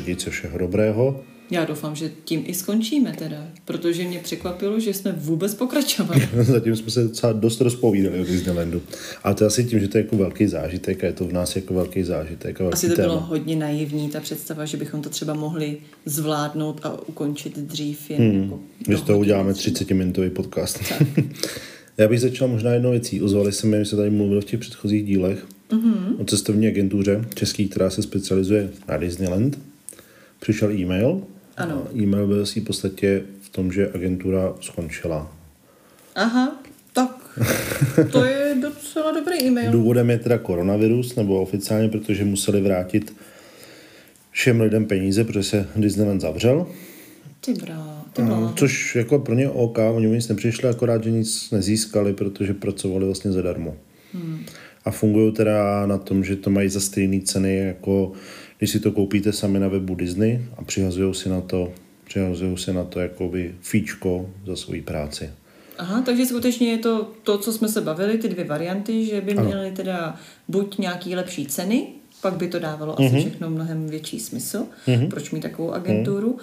Disneylandu. Třetí všeho dobrého. Já doufám, že tím i skončíme teda, protože mě překvapilo, že jsme vůbec pokračovali. Zatím jsme se docela dost rozpovídali o Disneylandu. A to asi tím, že to je jako velký zážitek a je to v nás jako velký zážitek. A velký Asi to téma. bylo hodně naivní, ta představa, že bychom to třeba mohli zvládnout a ukončit dřív jen hmm. jako My z toho uděláme 30-minutový podcast. Já bych začal možná jednou věcí. Ozvali se mi, my se tady mluvili v těch předchozích dílech, mm-hmm. o cestovní agentuře český, která se specializuje na Disneyland. Přišel e-mail. Ano. A e-mail byl si v podstatě v tom, že agentura skončila. Aha, tak to je docela dobrý e-mail. Důvodem je teda koronavirus, nebo oficiálně, protože museli vrátit všem lidem peníze, protože se Disneyland zavřel. Ty brá, ty Mm. Což jako pro ně OK, oni nic nepřišli, akorát, že nic nezískali, protože pracovali vlastně zadarmo. Hmm. A fungují teda na tom, že to mají za stejné ceny, jako když si to koupíte sami na webu Disney a přihazují si na to, přihazují si na to jakoby fíčko za svoji práci. Aha, takže skutečně je to to, co jsme se bavili, ty dvě varianty, že by měly teda buď nějaký lepší ceny, pak by to dávalo Mhm. asi všechno mnohem větší smysl, proč mít takovou agenturu,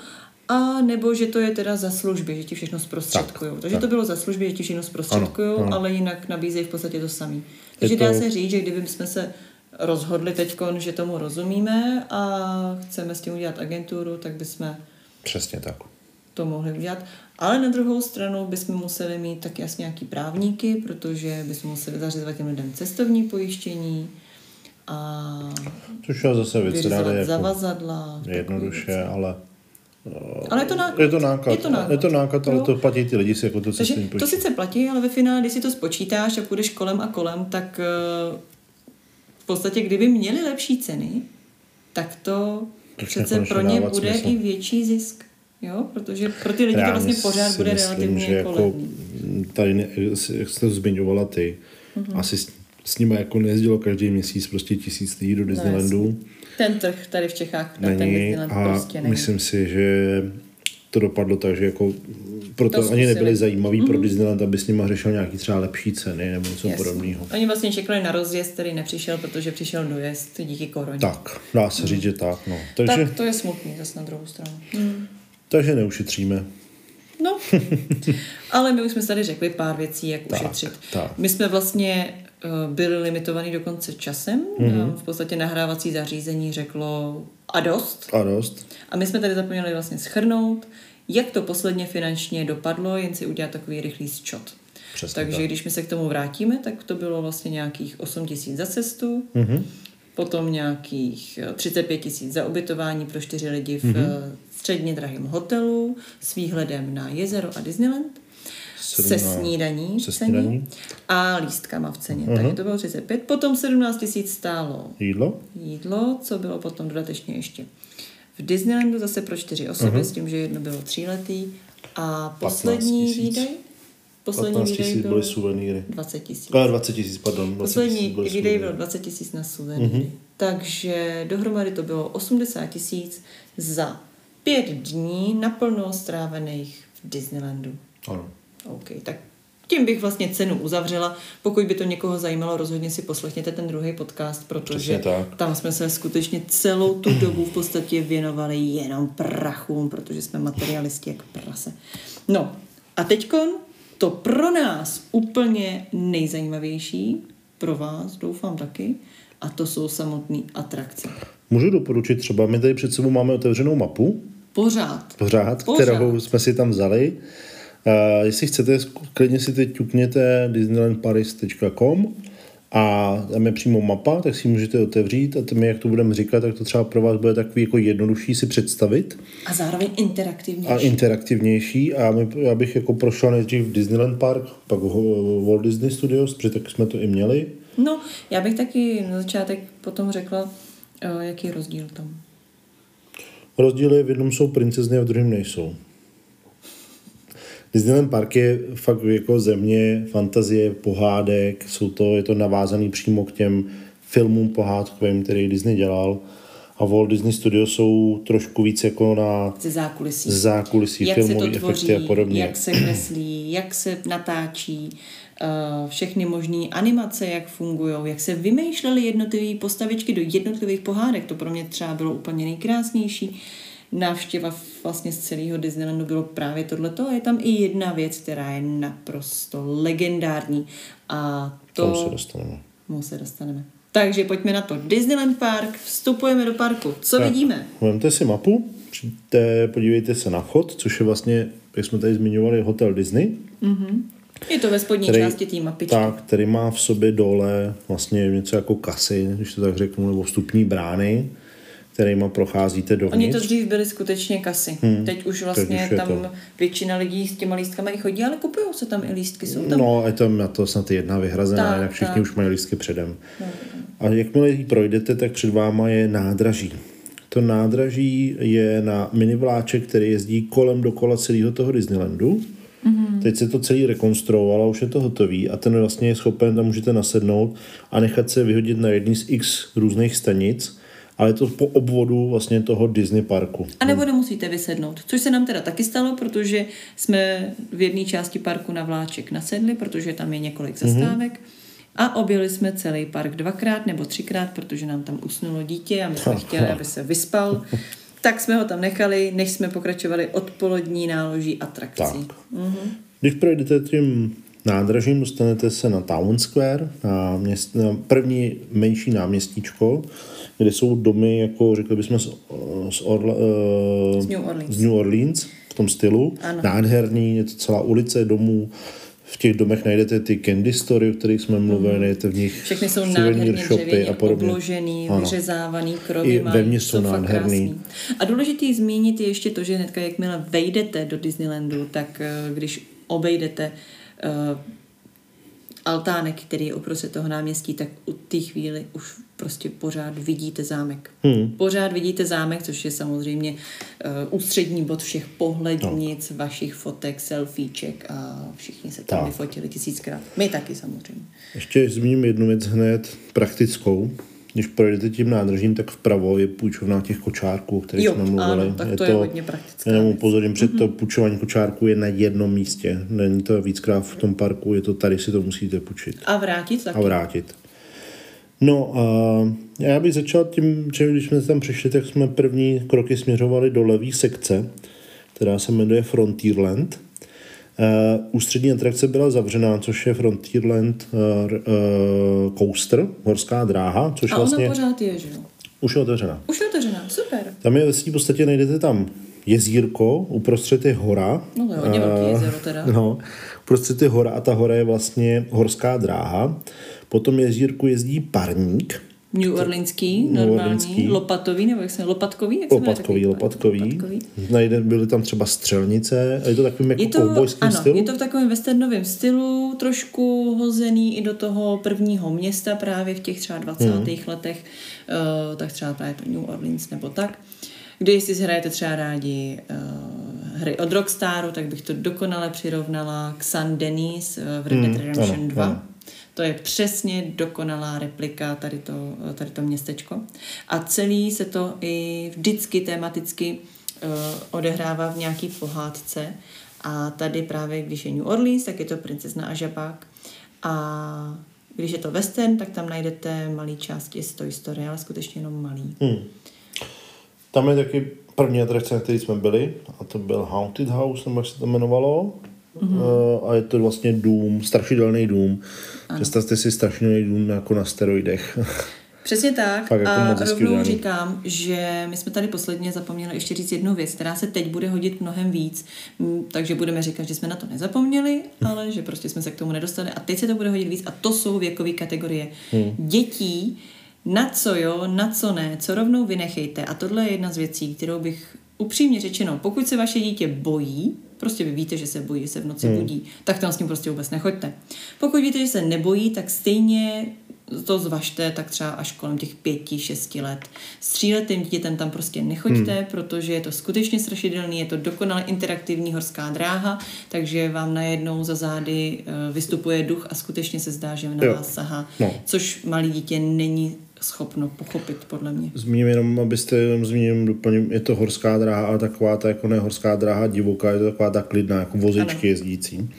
a nebo že to je teda za služby, že ti všechno zprostředkují. Takže to bylo za služby, že ti všechno zprostředkují, ale jinak nabízejí v podstatě to samé. Takže to- dá se říct, že kdyby jsme se rozhodli teď, že tomu rozumíme a chceme s tím udělat agenturu, tak bychom Přesně tak. to mohli udělat. Ale na druhou stranu bychom museli mít taky asi nějaký právníky, protože bychom museli zařizovat těm lidem cestovní pojištění a Což je zase věc, jako zavazadla. jednoduše, takové ale. Ale je to náklad. je to náklad. Je to náklad. je to náklad ale to platí ty lidi si jako to cestovní to pojištění. sice platí, ale ve finále, když si to spočítáš a půjdeš kolem a kolem, tak eh, v podstatě, kdyby měli lepší ceny, tak to Začne přece pro ně bude smysl. i větší zisk. Jo? Protože pro ty lidi to Reálně vlastně pořád bude myslím, relativně že jako tady, ne, jak jsi to zmiňovala ty, Mhm. mm-hmm. asi s, s nimi jako nejezdilo každý měsíc prostě tisíc lidí do Disneylandu. Ten trh tady v Čechách na ten není Disneyland a prostě není. myslím si, že to dopadlo tak, že jako proto To ani zkusili. zajímaví Mhm. mm-hmm. pro Disneyland, aby s nimi řešil nějaký třeba lepší ceny nebo něco Jasně. podobného. Oni vlastně čekali na rozjezd, který nepřišel, protože přišel dojezd díky koroně. Tak, dá se říct, že tak. No. Takže, Mhm. Tak to je smutný zase na druhou stranu. Hmm. takže neušetříme. No, ale my už jsme tady řekli pár věcí, jak Tak, ušetřit. tak. My jsme vlastně eh, byli limitovaní dokonce časem. Mhm. Mm-hmm. V podstatě nahrávací zařízení řeklo a dost. A dost. A my jsme tady zapomněli vlastně schrnout, jak to posledně finančně dopadlo, jen si udělat takový rychlý ščot. Přesně Takže tak. když my se k tomu vrátíme, tak to bylo vlastně nějakých 8 tisíc za cestu, Mhm. potom nějakých eh, 35 tisíc za ubytování pro čtyři lidi v mm-hmm. středně drahém hotelu s výhledem na jezero a Disneyland. Se snídaní, se snídaní. a lístkama v ceně. Mm-hmm. Takže to bylo 35. Potom 17 tisíc stálo Jídlo? jídlo, co bylo potom dodatečně ještě v Disneylandu zase pro čtyři osoby, uh-huh. s tím, že jedno bylo tříletý. A poslední 15 000. výdej? Poslední 15 výdej tisíc byl byly suvenýry. 20 tisíc. A 20 tisíc, pardon. 20 Poslední výdej byl 20 tisíc na suvenýry. Mm-hmm. Takže dohromady to bylo 80 tisíc za pět dní naplno strávených v Disneylandu. Ano. OK, tak tím bych vlastně cenu uzavřela. Pokud by to někoho zajímalo, rozhodně si poslechněte ten druhý podcast, protože tam jsme se skutečně celou tu dobu v podstatě věnovali jenom prachům, protože jsme materialisti jak prase. No a teďkon to pro nás úplně nejzajímavější, pro vás doufám taky, a to jsou samotné atrakce. Můžu doporučit třeba, my tady před sebou máme otevřenou mapu, Pořád. pořád, Pořád. kterou jsme si tam vzali. Uh, jestli chcete, klidně si teď ťukněte disneylandparis.com a tam je přímo mapa, tak si ji můžete otevřít a tam, jak to budeme říkat, tak to třeba pro vás bude takový jako jednodušší si představit A zároveň interaktivnější. a interaktivnější a my, já bych jako prošel nejdřív Disneyland Park, pak Walt Disney Studios, protože tak jsme to i měli. No, já bych taky na začátek potom řekla, eh, jaký je rozdíl tam. Rozdíl je, v jednom jsou princezny a v druhém nejsou. Disneyland Park je fakt jako země, fantazie, pohádek, jsou to, je to navázaný přímo k těm filmům pohádkovým, který Disney dělal A Walt Disney Studios jsou trošku víc jako na Ze zákulisí. zákulisí, jak se to tvoří, efekty a podobně. jak se kreslí, jak se natáčí, eh, všechny možné animace, jak fungují, jak se vymýšlely jednotlivé postavičky do jednotlivých pohádek. To pro mě třeba bylo úplně nejkrásnější. Návštěva vlastně z celého Disneylandu bylo právě tohleto. A je tam i jedna věc, která je naprosto legendární. A to... tomu se dostaneme. Mu se dostaneme. Takže pojďme na to. Disneyland Park, vstupujeme do parku. Co Tak. vidíme? Vemte si mapu, přijďte, podívejte se na vchod, což je vlastně, jak jsme tady zmiňovali, hotel Disney, Je to ve spodní který, části té mapičky. tak, který má v sobě dole vlastně něco jako kasy, když to tak řeknu, nebo vstupní brány, kterýma procházíte Oni dovnitř. to dřív byly skutečně kasy. Hmm. Teď už vlastně Teď už je tam to. většina lidí s těma lístkama i chodí, ale kupují se tam i lístky. Jsou tam. No, je to na to snad jedna vyhrazená, Tak, jinak všichni tak. už mají lístky předem. A jakmile ji projdete, tak před váma je nádraží. To nádraží je na minivláček, který jezdí kolem dokola celého toho Disneylandu. Mm-hmm. Teď se to celý rekonstruovalo, už je to hotový a ten vlastně je schopen, tam můžete nasednout a nechat se vyhodit na jedný z x různých stanic, ale je to po obvodu vlastně toho Disney parku. A nebo nemusíte vysednout, což se nám teda taky stalo, protože jsme v jedné části parku na vláček nasedli, protože tam je několik zastávek. Mm-hmm. A objeli jsme celý park dvakrát nebo třikrát, protože nám tam usnulo dítě a my jsme chtěli, aby se vyspal. Tak jsme ho tam nechali, než jsme pokračovali odpolední náloží atrakcí. Tak. Mm-hmm. Když projdete tím nádražím, dostanete se na Town Square, na, měst, na první menší náměstíčko, kde jsou domy, jako řekli bychom, z, z, Orla, eh, Z New Orleans. z New Orleans v tom stylu. Ano. Nádherný, je to celá ulice domů. V těch domech najdete ty candy story, o kterých jsme mluvili, najdete v nich Mhm. Všechny jsou nádherně shopy a podobně. obložený, Ano. vyřezávaný, krovy I mají, vevnitř jsou fakt nádherný. A důležitý zmínit je ještě to, že hnedka jakmile vejdete do Disneylandu, tak eh, když obejdete altánek, který je uprostřed toho náměstí, tak u té chvíli už prostě pořád vidíte zámek. Hmm. Pořád vidíte zámek, což je samozřejmě uh, ústřední bod všech pohlednic, no. vašich fotek, selfieček a všichni se tam Tak. vyfotili tisíckrát. My taky samozřejmě. Ještě zmíním jednu věc hned praktickou. Když projdete tím nádržím, tak vpravo je půjčovna těch kočárků, o kterých Jo, jsme mluvili. ano, tak to je hodně praktická Jenom věc. upozorním, před to půjčování kočárků je na jednom místě. Není to víckrát v tom parku, je to tady, si to musíte půjčit A vrátit taky. a vrátit. No a já bych začal tím, že když jsme tam přišli, tak jsme první kroky směřovali do levé sekce, která se jmenuje Frontierland. Uh, ústřední atrakce byla zavřená, což je Frontierland uh, uh, Coaster, horská dráha, což A vlastně ona pořád je, že jo? už je otevřená. Už je otevřená, super. Tam je svý podstatě najdete tam jezírko, uprostřed je hora. No to je hodně Eh, velký jezero teda. No, uprostřed je hora a ta hora je vlastně horská dráha. Po tom jezírku jezdí parník, New Orleanský, normální, Orleanský. lopatový, nebo jak se lopatkový? Jak se jmenuje lopatkový, lopatkový. lopatkový. Najde, byly tam třeba střelnice, a je to takovým jako Je to, koubojským ano, stylu. je to v takovém westernovém stylu, trošku hozený i do toho prvního města právě v těch třeba 20. Mhm. letech, uh, tak třeba právě to New Orleans nebo tak. Kdy jestli si hrajete třeba rádi uh, hry od Rockstaru, tak bych to dokonale přirovnala k San Denis uh, v Red Dead Redemption Mhm, ano, 2. ano. To je přesně dokonalá replika tady to, tady to městečko. A celý se to i vždycky tematicky uh, odehrává v nějaký pohádce. A tady právě, když je New Orleans, tak je to princezna a žabák. A když je to western, tak tam najdete malý části z Toy Story, ale skutečně jenom malý. Hmm. Tam je taky první atrakce, na které jsme byli, a to byl Haunted House, nebo jak se to jmenovalo. Mhm. Mm-hmm. A je to vlastně dům, strašidelný dům. Představte si strašidelný dům jako na steroidech. Přesně tak. Fakt jako a rovnou udělaný. říkám, že my jsme tady posledně zapomněli ještě říct jednu věc, která se teď bude hodit mnohem víc. Mm, Takže budeme říkat, že jsme na to nezapomněli, ale že prostě jsme se k tomu nedostali. A teď se to bude hodit víc. A to jsou věkové kategorie Hmm. dětí. Na co jo, na co ne, co rovnou vynechejte. A tohle je jedna z věcí, kterou bych upřímně řečeno, pokud se vaše dítě bojí, prostě vy víte, že se bojí, že se v noci Hmm. budí, tak tam s ním prostě vůbec nechoďte. Pokud víte, že se nebojí, tak stejně to zvažte tak třeba až kolem těch pěti, šesti let. S tříletým dítětem tam prostě nechoďte, hmm. protože je to skutečně strašidelný, je to dokonale interaktivní horská dráha, takže vám najednou za zády eh, vystupuje duch a skutečně se zdá, že na jo. vás sahá, no. což malý dítě není schopno pochopit, podle mě. Zmíním jenom, abyste jenom zmíním, doplním, je to horská dráha, ale taková ta jako ne horská dráha divoká, je to taková ta klidná, jako vozičky ano. jezdící.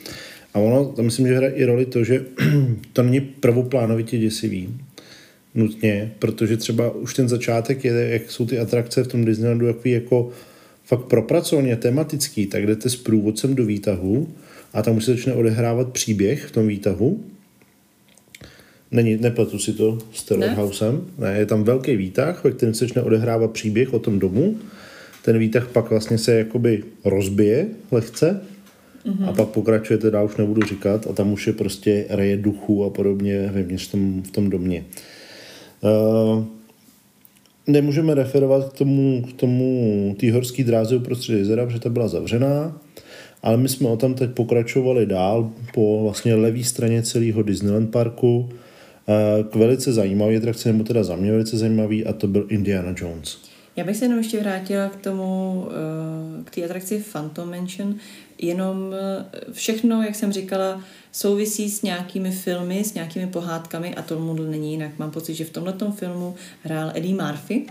A ono, to myslím, že hraje i roli to, že to není prvoplánovitě děsivý, nutně, protože třeba už ten začátek je, jak jsou ty atrakce v tom Disneylandu jaký jako fakt propracovaně tematický, tak jdete s průvodcem do výtahu a tam už se začne odehrávat příběh v tom výtahu. Není, nepletu si to s Terrorhousem. Ne? ne, je tam velký výtah, ve kterém se začne odehrávat příběh o tom domu. Ten výtah pak vlastně se jakoby rozbije lehce Mm-hmm. A pak pokračuje, dál už nebudu říkat, a tam už je prostě reje duchů a podobně vevnitř v tom, v tom domě. Uh, nemůžeme referovat k tomu, k tomu té horské dráze uprostřed jezera, protože ta byla zavřená, ale my jsme o tam teď pokračovali dál po vlastně levé straně celého Disneyland parku k velice zajímavý atrakci, nebo teda za mě velice zajímavý, a to byl Indiana Jones. Já bych se jenom ještě vrátila k tomu, uh, k té atrakci Phantom Mansion, jenom eh, všechno, jak jsem říkala, souvisí s nějakými filmy, s nějakými pohádkami a tomu není jinak. Mám pocit, že v tomto filmu hrál Eddie Murphy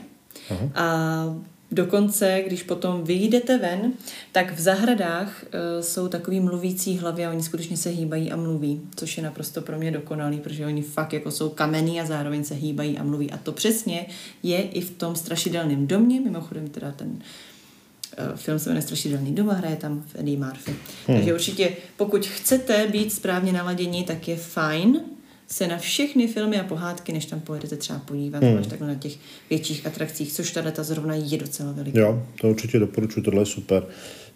Aha. a Dokonce, když potom vyjdete ven, tak v zahradách uh, jsou takový mluvící hlavy a oni skutečně se hýbají a mluví, což je naprosto pro mě dokonalý, protože oni fakt jako jsou kamenný a zároveň se hýbají a mluví. A to přesně je i v tom strašidelném domě, mimochodem teda ten Eh, film se jmenuje Strašidelný doma, hraje tam Eddie Murphy. Hmm. Takže určitě, pokud chcete být správně naladění, tak je fajn se na všechny filmy a pohádky, než tam pojedete třeba podívat, hmm. až takhle na těch větších atrakcích, což ta ta zrovna je docela veliká. Jo, to určitě doporučuji, tohle je super.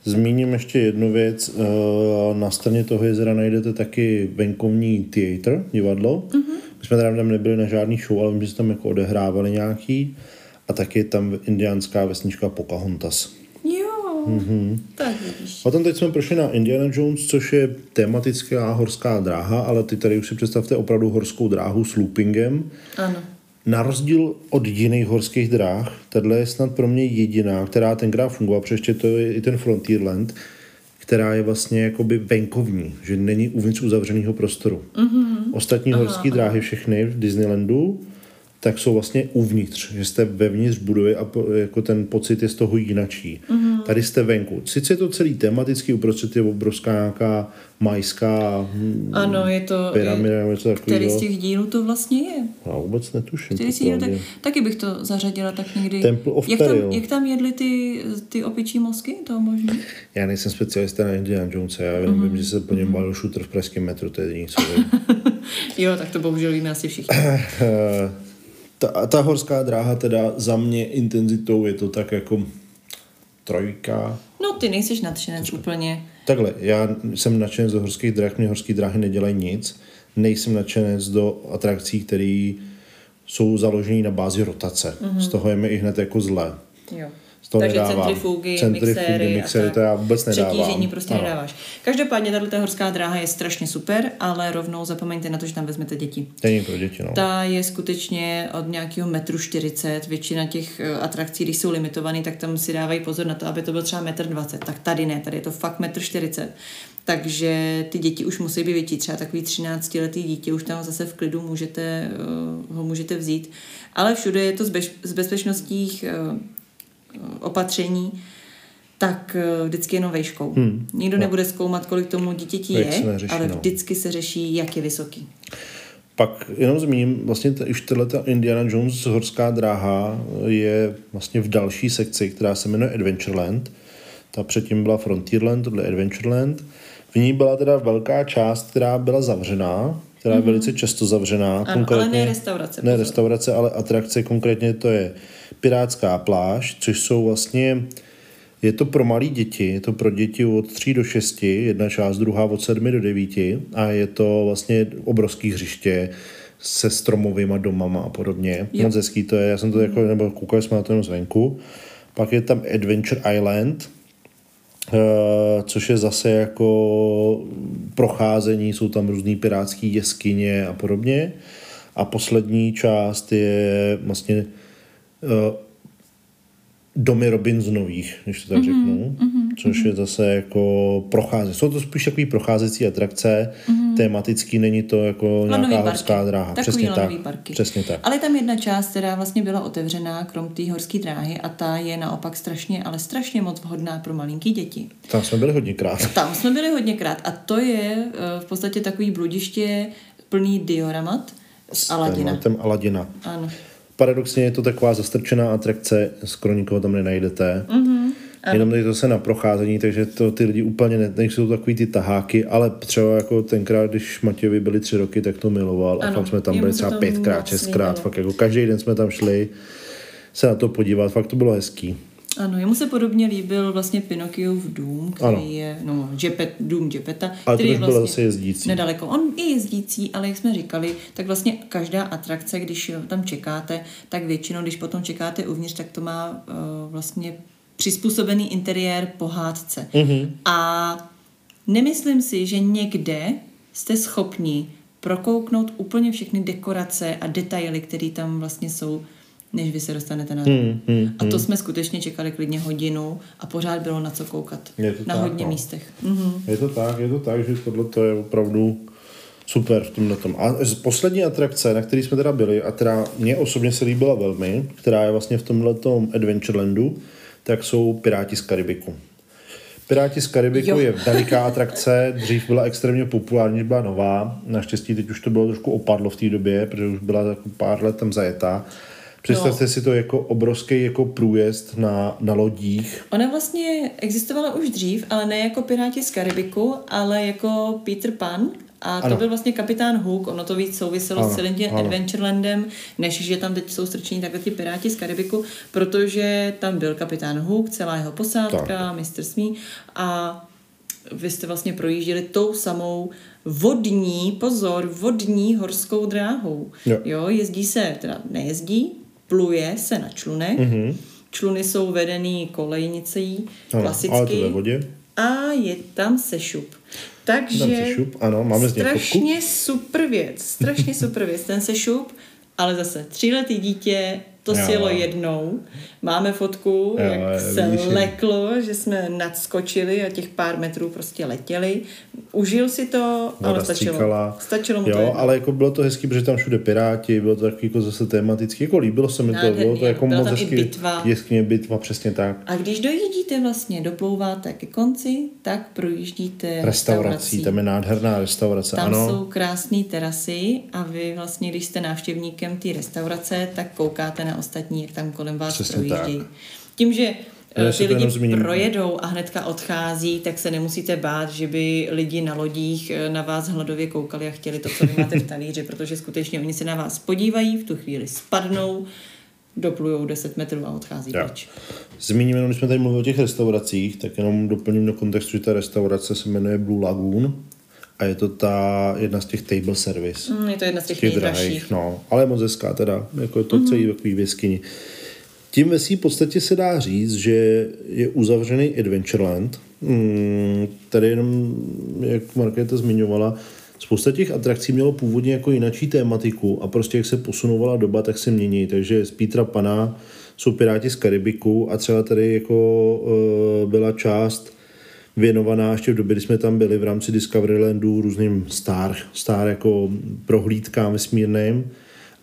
Zmíním ještě jednu věc. Eh, na straně toho jezera najdete taky venkovní teatr, divadlo. Mm-hmm. My jsme tam nebyli na žádný show, ale vím, že se tam jako odehrávali nějaký. A taky tam indiánská vesnička Pocahontas. Mm-hmm. Tak vidíš. Potom teď jsme prošli na Indiana Jones, což je tematická horská dráha, ale ty tady už si představte opravdu horskou dráhu s loopingem. Ano. Na rozdíl od jiných horských dráh, tahle je snad pro mě jediná, která tenkrát fungovala, protože ještě to je i ten Frontierland, která je vlastně jakoby venkovní, že není uvnitř uzavřeného prostoru. Mm-hmm. Ostatní aha, horské dráhy všechny v Disneylandu tak jsou vlastně uvnitř, že jste vevnitř budovy a jako ten pocit je z toho jinačí. Mm-hmm. Tady jste venku. Sice je to celý tematický, uprostřed je obrovská nějaká majská hm, ano, je to, pyramida je, něco takového. Který z těch dílů to vlastně je? Já vůbec netuším. Který z dílů, tak, taky bych to zařadila tak někdy. Temple of jak, tam, jak tam jedli ty, ty opičí mozky? To možná? Já nejsem specialista na Indiana Jones, já jenom mm-hmm. vím, že se po něm mm-hmm. balil shooter v pražském metru, to je jediný, co Jo, tak to bohužel víme asi všichni. ta, ta horská dráha teda za mě intenzitou je to tak jako trojka. No ty nejsiš nadšenec Troška. úplně. Takhle, já jsem nadšenec do horských dráh, mě horské dráhy nedělají nic. Nejsem nadšenec do atrakcí, které jsou založené na bázi rotace. Mm-hmm. Z toho je mi i hned jako zlé. Jo to Takže nedávám. centrifugy, centrifugy mixéry, mixéry to já vůbec nedávám. Přetížení prostě ano. nedáváš. Každopádně tato horská dráha je strašně super, ale rovnou zapomeňte na to, že tam vezmete děti. Není pro děti, no. Ta je skutečně od nějakého metru 40. Většina těch eh, atrakcí, když jsou limitované, tak tam si dávají pozor na to, aby to byl třeba metr 20. Tak tady ne, tady je to fakt metr 40. Takže ty děti už musí být větší, třeba takový 13 letý dítě, už tam zase v klidu můžete, eh, ho můžete vzít. Ale všude je to z, bez, z bezpečnostních eh, opatření, tak eh, vždycky jenom vejškou. Hmm. Nikdo no. nebude zkoumat, kolik tomu dítěti je, neřeší, ale no. vždycky se řeší, jak je vysoký. Pak jenom zmíním, vlastně t- už tato Indiana Jones horská dráha je vlastně v další sekci, která se jmenuje Adventureland. Ta předtím byla Frontierland, tohle Adventureland. V ní byla teda velká část, která byla zavřená, která je mm-hmm. velice často zavřená. Ano, konkrétně, ale ne restaurace. Ne restaurace, ale atrakce, konkrétně to je Pirátská pláž, což jsou vlastně, je to pro malé děti, je to pro děti od 3 do 6, jedna část, druhá od 7 do 9 a je to vlastně obrovský hřiště se stromovými domama a podobně. Jo. Moc hezký to je, já jsem to jako, nebo koukali jsme na to jenom zvenku. Pak je tam Adventure Island, Uh, což je zase jako procházení, jsou tam různé pirátské jeskyně a podobně. A poslední část je vlastně uh, domy Robinsonových, když to tak mm-hmm, řeknu, mm-hmm, což je zase jako procházet. Jsou to spíš takový procházecí atrakce, mm-hmm. tematický, není to jako Lanový nějaká parky. horská dráha. Takový Přesně tak. parky. Přesně tak. Ale tam jedna část, která vlastně byla otevřená, krom té horské dráhy, a ta je naopak strašně, ale strašně moc vhodná pro malinký děti. Tam jsme byli hodněkrát. Tam jsme byli hodněkrát a to je eh, v podstatě takový bludiště plný dioramat z Aladina. Tématem Aladina. Ano. Paradoxně je to taková zastrčená atrakce, skoro nikoho tam nenajdete. Mm-hmm. Jenom tady to se na procházení, takže to ty lidi úplně ne, nejsou takový ty taháky, ale třeba jako tenkrát, když Matějovi byli tři roky, tak to miloval a Ano, fakt jsme tam byli třeba pětkrát, šestkrát, fakt jako každý den jsme tam šli se na to podívat, fakt to bylo hezký. Ano, jemu se podobně líbil vlastně Pinokiův dům, který Ano. je, no, Džepet, dům Džepeta, Ale který to je vlastně zase jezdící. Nedaleko. On je jezdící, ale jak jsme říkali, tak vlastně každá atrakce, když tam čekáte, tak většinou, když potom čekáte uvnitř, tak to má uh, vlastně přizpůsobený interiér pohádce. Mm-hmm. A nemyslím si, že někde jste schopni prokouknout úplně všechny dekorace a detaily, které tam vlastně jsou, než vy se dostanete na hmm, hmm, A to jsme skutečně čekali klidně hodinu a pořád bylo na co koukat. Je to na tak, hodně no. místech. Mhm. Je to tak, je to tak, že tohle to je opravdu super v tomhle tom. A z poslední atrakce, na který jsme teda byli, a která mě osobně se líbila velmi, která je vlastně v tomhle Adventurelandu, tak jsou Piráti z Karibiku. Piráti z Karibiku Jo. je veliká atrakce, dřív byla extrémně populární, když byla nová. Naštěstí teď už to bylo trošku opadlo v té době, protože už byla jako pár let tam zajetá. Představte No. si to jako obrovský jako průjezd na, na lodích. Ona vlastně existovala už dřív, ale ne jako Piráti z Karibiku, ale jako Peter Pan. A to Ano. byl vlastně kapitán Hook, ono to víc souviselo Ano, s celým tím ano. Adventurelandem, než že tam teď jsou strčení takhle ty Piráti z Karibiku, protože tam byl kapitán Hook, celá jeho posádka, Mr. Smee a vy jste vlastně projížděli tou samou vodní, pozor, vodní horskou dráhou. Jo. jo jezdí se, teda nejezdí, pluje se na člunech, mm-hmm. čluny jsou vedený kolejnicí, Ano, klasicky. ale to ve vodě. A je tam sešup. Takže Tam sešup, ano, máme z strašně super věc, strašně super věc, ten sešup, ale zase tříletý dítě to Jo. sjelo jednou. Máme fotku, Jo, jak se vidíš, leklo, že jsme nadskočili a těch pár metrů prostě letěli. Užil si to, ale Voda stačilo. stříkala. Stačilo mu to jo, ale jako bylo to hezký, protože tam všude piráti, bylo to taky jako zase tematicky, jako líbilo se mi to, Nádherný, bylo to jako byla moc hezky, bitva. Jeskně bitva, přesně tak. A když dojíždíte vlastně, doplouváte ke konci, tak projíždíte Restaurací, tam je nádherná restaurace, Tam ano. jsou krásné terasy a vy vlastně, když jste návštěvníkem té restaurace, tak koukáte na ostatní, jak tam kolem vás Přesně projíždějí. Tím, že Já eh, ty lidi zmíním. projedou a hnedka odchází, tak se nemusíte bát, že by lidi na lodích eh, na vás hladově koukali a chtěli to, co vy máte v talíři, protože skutečně oni se na vás podívají, v tu chvíli spadnou, doplujou 10 metrů a odchází pryč. Zmíním jenom, když jsme tady mluvili o těch restauracích, tak jenom doplním do kontextu, že ta restaurace se jmenuje Blue Lagoon a je to ta jedna z těch table service. Mm, je to jedna z těch těch nejdražších. drahých, no, ale moc hezká teda, jako je to mm-hmm. celý takový v jeskyni. Tím ve svý podstatě se dá říct, že je uzavřený Adventureland. Mm, tady jenom, jak Markéta zmiňovala, spousta těch atrakcí mělo původně jako jinačí tématiku a prostě jak se posunovala doba, tak se mění. Takže z Petra Pana jsou Piráti z Karibiku a třeba tady jako uh, byla část věnovaná ještě v době, kdy jsme tam byli v rámci Discoverylandu různým star, star jako prohlídkám vesmírným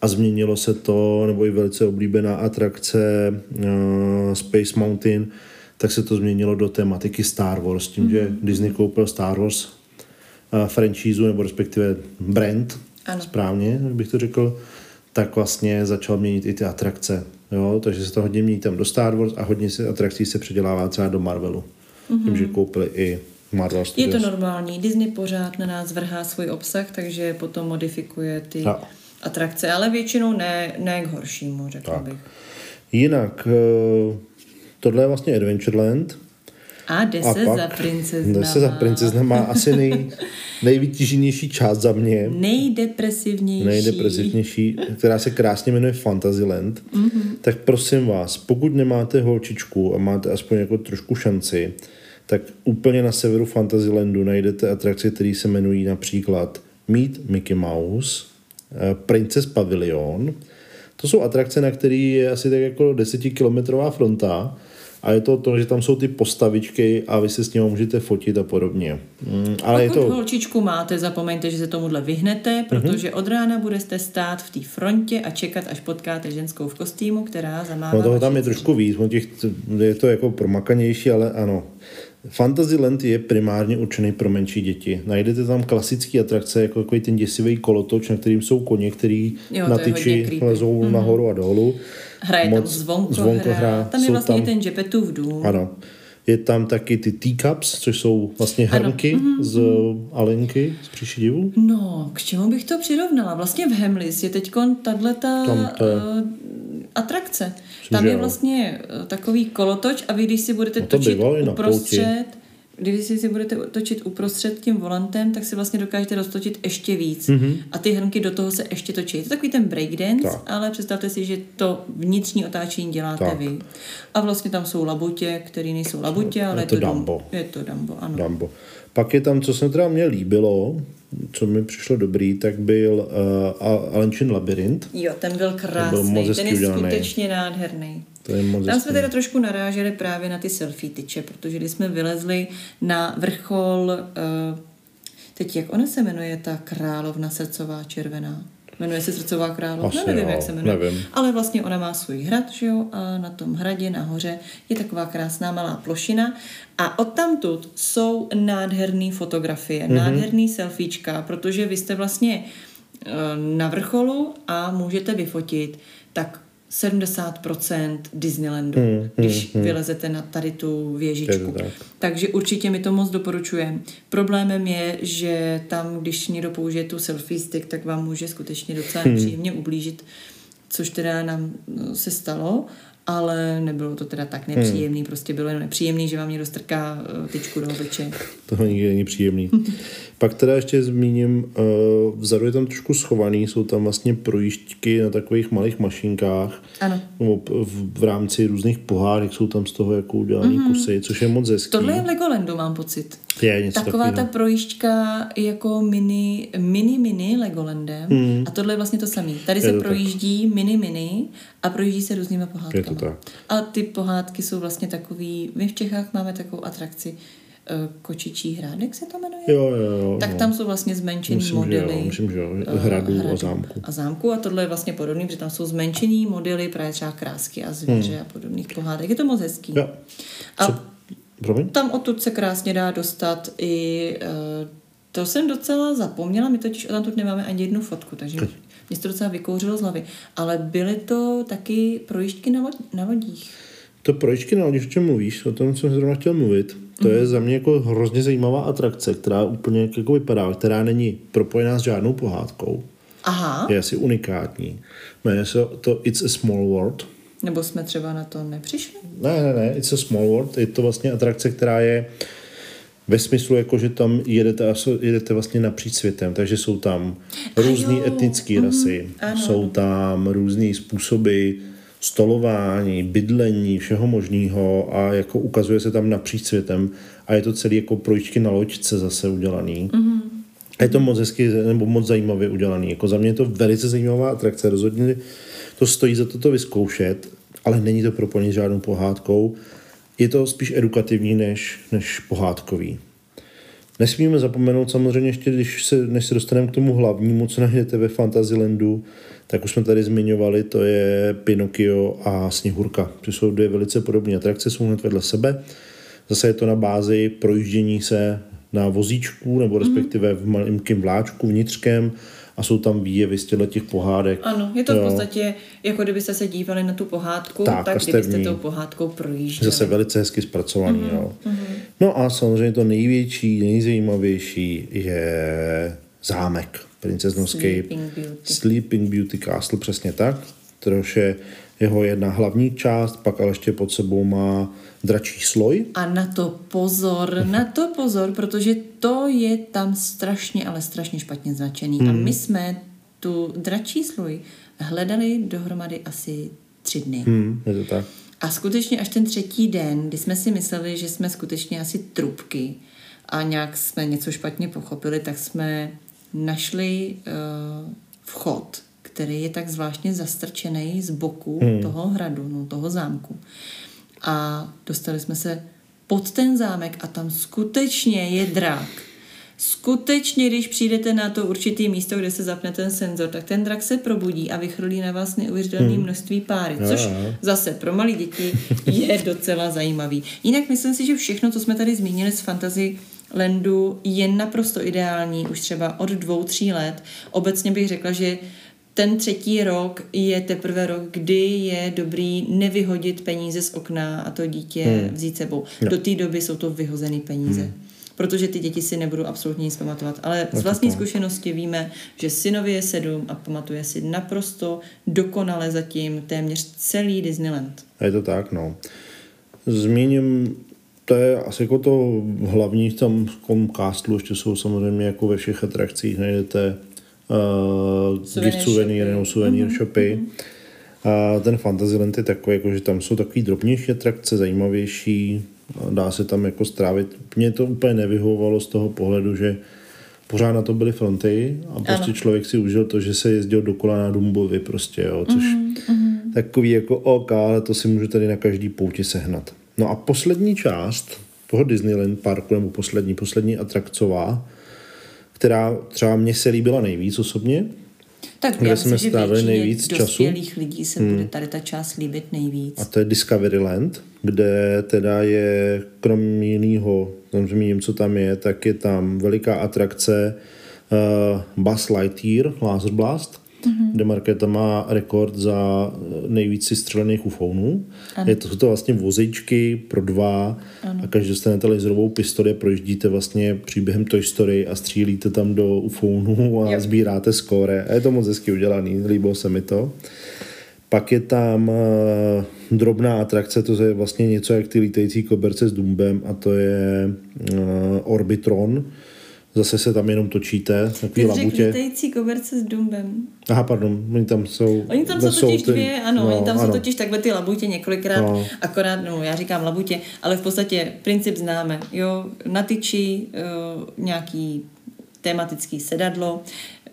a změnilo se to, nebo i velice oblíbená atrakce uh, Space Mountain, tak se to změnilo do tematiky Star Wars, tím, mm-hmm. že Disney koupil Star Wars uh, nebo respektive brand, Ano. správně, jak bych to řekl, tak vlastně začal měnit i ty atrakce. Jo? Takže se to hodně mění tam do Star Wars a hodně se atrakcí se předělává třeba do Marvelu. Mm-hmm. Tím, že koupili i Marvel Je Studios. to normální. Disney pořád na nás vrhá svůj obsah, takže potom modifikuje ty No. atrakce, ale většinou ne, ne k horšímu, řekl Tak. bych. Jinak, eh, tohle je vlastně Adventureland. A jde se za princeznama. jde se za princezna má asi nej, nejvytíženější část za mě. Nejdepresivnější. nejdepresivnější, která se krásně jmenuje Fantasyland, mm-hmm. tak prosím vás, pokud nemáte holčičku a máte aspoň jako trošku šanci, tak úplně na severu Fantasylandu najdete atrakce, které se jmenují například Meet Mickey Mouse, eh, Princess Pavilion. To jsou atrakce, na který je asi tak jako desetikilometrová fronta a je to to, že tam jsou ty postavičky a vy se s nimi můžete fotit a podobně. Mm, ale Pokud je to... holčičku máte, zapomeňte, že se tomuhle vyhnete, protože od rána budete stát v té frontě a čekat, až potkáte ženskou v kostýmu, která zamává No toho tam je trošku víc, těch, je to jako promakanější, ale ano. Fantasyland je primárně určený pro menší děti. Najdete tam klasické atrakce, jako takový ten děsivý kolotoč, na kterým jsou koně, který Jo, na tyči lezou mm-hmm. nahoru a dolů. Hraje tam Moc zvonko, zvonkohra, hra. Tam je vlastně tam- ten Jeppetův dům. Ano. Je tam taky ty teacups, což jsou vlastně hrnky Mhm, z Alenky, z příšedivu. No, k čemu bych to přirovnala? Vlastně v Hemlis je teď tato je. atrakce. Myslím, Tam je vlastně eh, takový kolotoč a vy, když si budete No to točit uprostřed, když si, si budete točit uprostřed tím volantem, tak si vlastně dokážete roztočit ještě víc. Mm-hmm. A ty hrnky do toho se ještě točí. Je to takový ten breakdance, Tak. ale představte si, že to vnitřní otáčení děláte Tak. vy. A vlastně tam jsou labutě, které nejsou labutě, ale je to dům. Dumbo. Je to Dumbo, ano. Dumbo. Pak je tam, co se teda mně líbilo, co mi přišlo dobrý, tak byl uh, Alenčin labirint. Jo, ten byl byl krásný, ten hezky je udělaný. skutečně nádherný. To je moc Tam jsme teda trošku naráželi právě na ty selfie tyče, protože když jsme vylezli na vrchol, uh, teď jak ona se jmenuje, ta královna srdcová červená? Jmenuje se srdcová královna? Asi nevím, jo, jak se jmenuje. nevím. Ale vlastně ona má svůj hrad, že jo, a na tom hradě nahoře je taková krásná malá plošina a odtamtud jsou nádherné fotografie, Mhm. mm-hmm. nádherný selfiečka, protože vy jste vlastně eh, na vrcholu a můžete vyfotit tak 70% Disneylandu, mm, když mm, vylezete na tady tu věžičku. tak. Takže určitě mi to moc doporučujeme. Problémem je, že tam, když někdo použije tu selfie stick, tak vám může skutečně docela Hmm. nepříjemně ublížit, což teda nám no, se stalo, ale nebylo to teda Hmm. tak nepříjemný, prostě bylo jenom nepříjemný, že vám někdo strká eh, tyčku do obličeje. To nikdy není příjemný. Pak teda ještě zmíním, uh, vzadu je tam trošku schovaný, jsou tam vlastně projížďky na takových malých mašinkách. Ano. V, v rámci různých pohárek jsou tam z toho jako udělaný mm-hmm. kusy, což je moc hezký. Tohle je v Legolandu, mám pocit. je něco Taková ta takového. projížďka jako mini, mini, mini Legolandem hmm. a tohle je vlastně to samé. Tady se to tak. projíždí mini, mini a projíždí se různýma pohádkami. Je to tak. A ty pohádky jsou vlastně takový, my v Čechách máme takovou atrakci eh, Kočičí hrádek se to jmenuje? Jo, jo, jo. Tak jo. tam jsou vlastně zmenšený Myslím, že modely. jo, myslím, že jo. eh, Hradů a zámků. A zámku a tohle je vlastně podobný, protože tam jsou zmenšený modely právě třeba krásky a zvěře hmm. a podobných pohádek. Je to moc hezký. Jo. A Promiň? tam odtud se krásně dá dostat i... Uh, to jsem docela zapomněla, my totiž odtamtud nemáme ani jednu fotku, takže mě se to docela vykouřilo z hlavy. Ale byly to taky projížďky na, lo- na lodích. To na lodi, o čem mluvíš, o tom jsem zrovna chtěl mluvit. To je za mě jako hrozně zajímavá atrakce, která úplně jako vypadá, která není propojená s žádnou pohádkou. Aha, Je asi unikátní. Jmenuje se to It's a Small World. nebo jsme třeba na to nepřišli? Ne, ne, ne, It's a Small World. Je to vlastně atrakce, která je ve smyslu, jako, že tam jedete, jedete vlastně napříč světem, takže jsou tam různé etnické rasy, ano, jsou tam různé způsoby stolování, bydlení, všeho možného a jako ukazuje se tam napříč světem a je to celý jako projížďky na loďce zase udělaný. Mm-hmm. A je to moc hezky, nebo moc zajímavě udělaný. Jako za mě je to velice zajímavá atrakce, rozhodně to stojí za to to vyzkoušet, ale není to propojené s žádnou pohádkou. Je to spíš edukativní než, než pohádkový. Nesmíme zapomenout samozřejmě ještě, když se, než se dostaneme k tomu hlavnímu, co najdete ve Fantasylandu, tak už jsme tady zmiňovali, to je Pinocchio a Sněhurka. To jsou dvě velice podobné atrakce, jsou hned vedle sebe. Zase je to na bázi projíždění se na vozíčku, nebo respektive v malinkém vláčku vnitřkem a jsou tam výjevy z těch pohádek. Ano, je to v Jo. podstatě, jako kdybyste se dívali na tu pohádku, Tak, tak, kdybyste tou pohádkou projížděli. Zase velice hezky zpracovaný. Mm-hmm. Jo. No a samozřejmě to největší, nejzajímavější je zámek princeznovský. Sleeping Beauty. Sleeping Beauty Castle, přesně tak. Což je jeho jedna hlavní část, pak ale ještě pod sebou má dračí sloj. A na to pozor, na to pozor, protože to je tam strašně, ale strašně špatně značený. Hmm. A my jsme tu dračí sloj hledali dohromady asi tři dny. Hmm, je to tak. A skutečně až ten třetí den, kdy jsme si mysleli, že jsme skutečně asi trubky a nějak jsme něco špatně pochopili, tak jsme našli uh, vchod, který je tak zvláštně zastrčený z boku hmm. toho hradu, no, toho zámku. A dostali jsme se pod ten zámek a tam skutečně je drak. Skutečně, když přijdete na to určitý místo, kde se zapne ten senzor, tak ten drak se probudí a vychrlí na vás neuvěřitelné hmm. množství páry, což zase pro malé děti je docela zajímavý. Jinak myslím si, že všechno, co jsme tady zmínili z fantasy Landu, je naprosto ideální už třeba od dvou, tří let. Obecně bych řekla, že ten třetí rok je teprve rok, kdy je dobrý nevyhodit peníze z okna a to dítě hmm. vzít sebou. No. Do té doby jsou to vyhozené peníze. Hmm. Protože ty děti si nebudou absolutně nic pamatovat. Ale z vlastní zkušenosti víme, že synovi je sedm a pamatuje si naprosto dokonale zatím téměř celý Disneyland. Je to tak, no. Zmíním to je asi jako to hlavní v tom castu, ještě jsou samozřejmě jako ve všech atrakcích, najdete uh, gift suvenýry nebo suvenýr mm-hmm. shopy. A ten Fantasyland je takový, jako, že tam jsou takový drobnější atrakce, zajímavější, dá se tam jako strávit. Mně to úplně nevyhovovalo z toho pohledu, že pořád na to byly fronty a prostě ano. člověk si užil to, že se jezdil dokola na Dumbovi prostě, jo, což mm-hmm. takový jako OK, ale to si můžu tady na každý pouti sehnat. No a poslední část toho Disneyland parku, nebo poslední, poslední atrakcová, která třeba mně se líbila nejvíc osobně, tak kde jsme strávili nejvíc času. lidí se hmm. bude tady ta část líbit nejvíc. A to je Discoveryland, kde teda je krom jiného, tam zmíním, co tam je, tak je tam veliká atrakce uh, Buzz Lightyear Laser Blast, mm-hmm. kde Markéta má rekord za nejvíc střelených ufounů. Je to, jsou to vlastně vozičky pro dva ano. a každý dostanete laserovou pistoli a projíždíte vlastně příběhem Toy Story a střílíte tam do ufounů a jo. sbíráte skóre. A je to moc hezky udělaný, líbilo se mi to. Pak je tam uh, drobná atrakce, to je vlastně něco jak ty lítající koberce s Dumbem a to je uh, Orbitron, Zase se tam jenom točíte, takový Ty labutě. Ty koberce s dumbem. Aha, pardon, oni tam jsou... Oni tam jsou totiž ty... dvě, ano, no, oni tam ano. jsou totiž takhle ty labutě několikrát, no. akorát, no já říkám labutě, ale v podstatě princip známe, jo, na tyči uh, nějaký tematický sedadlo,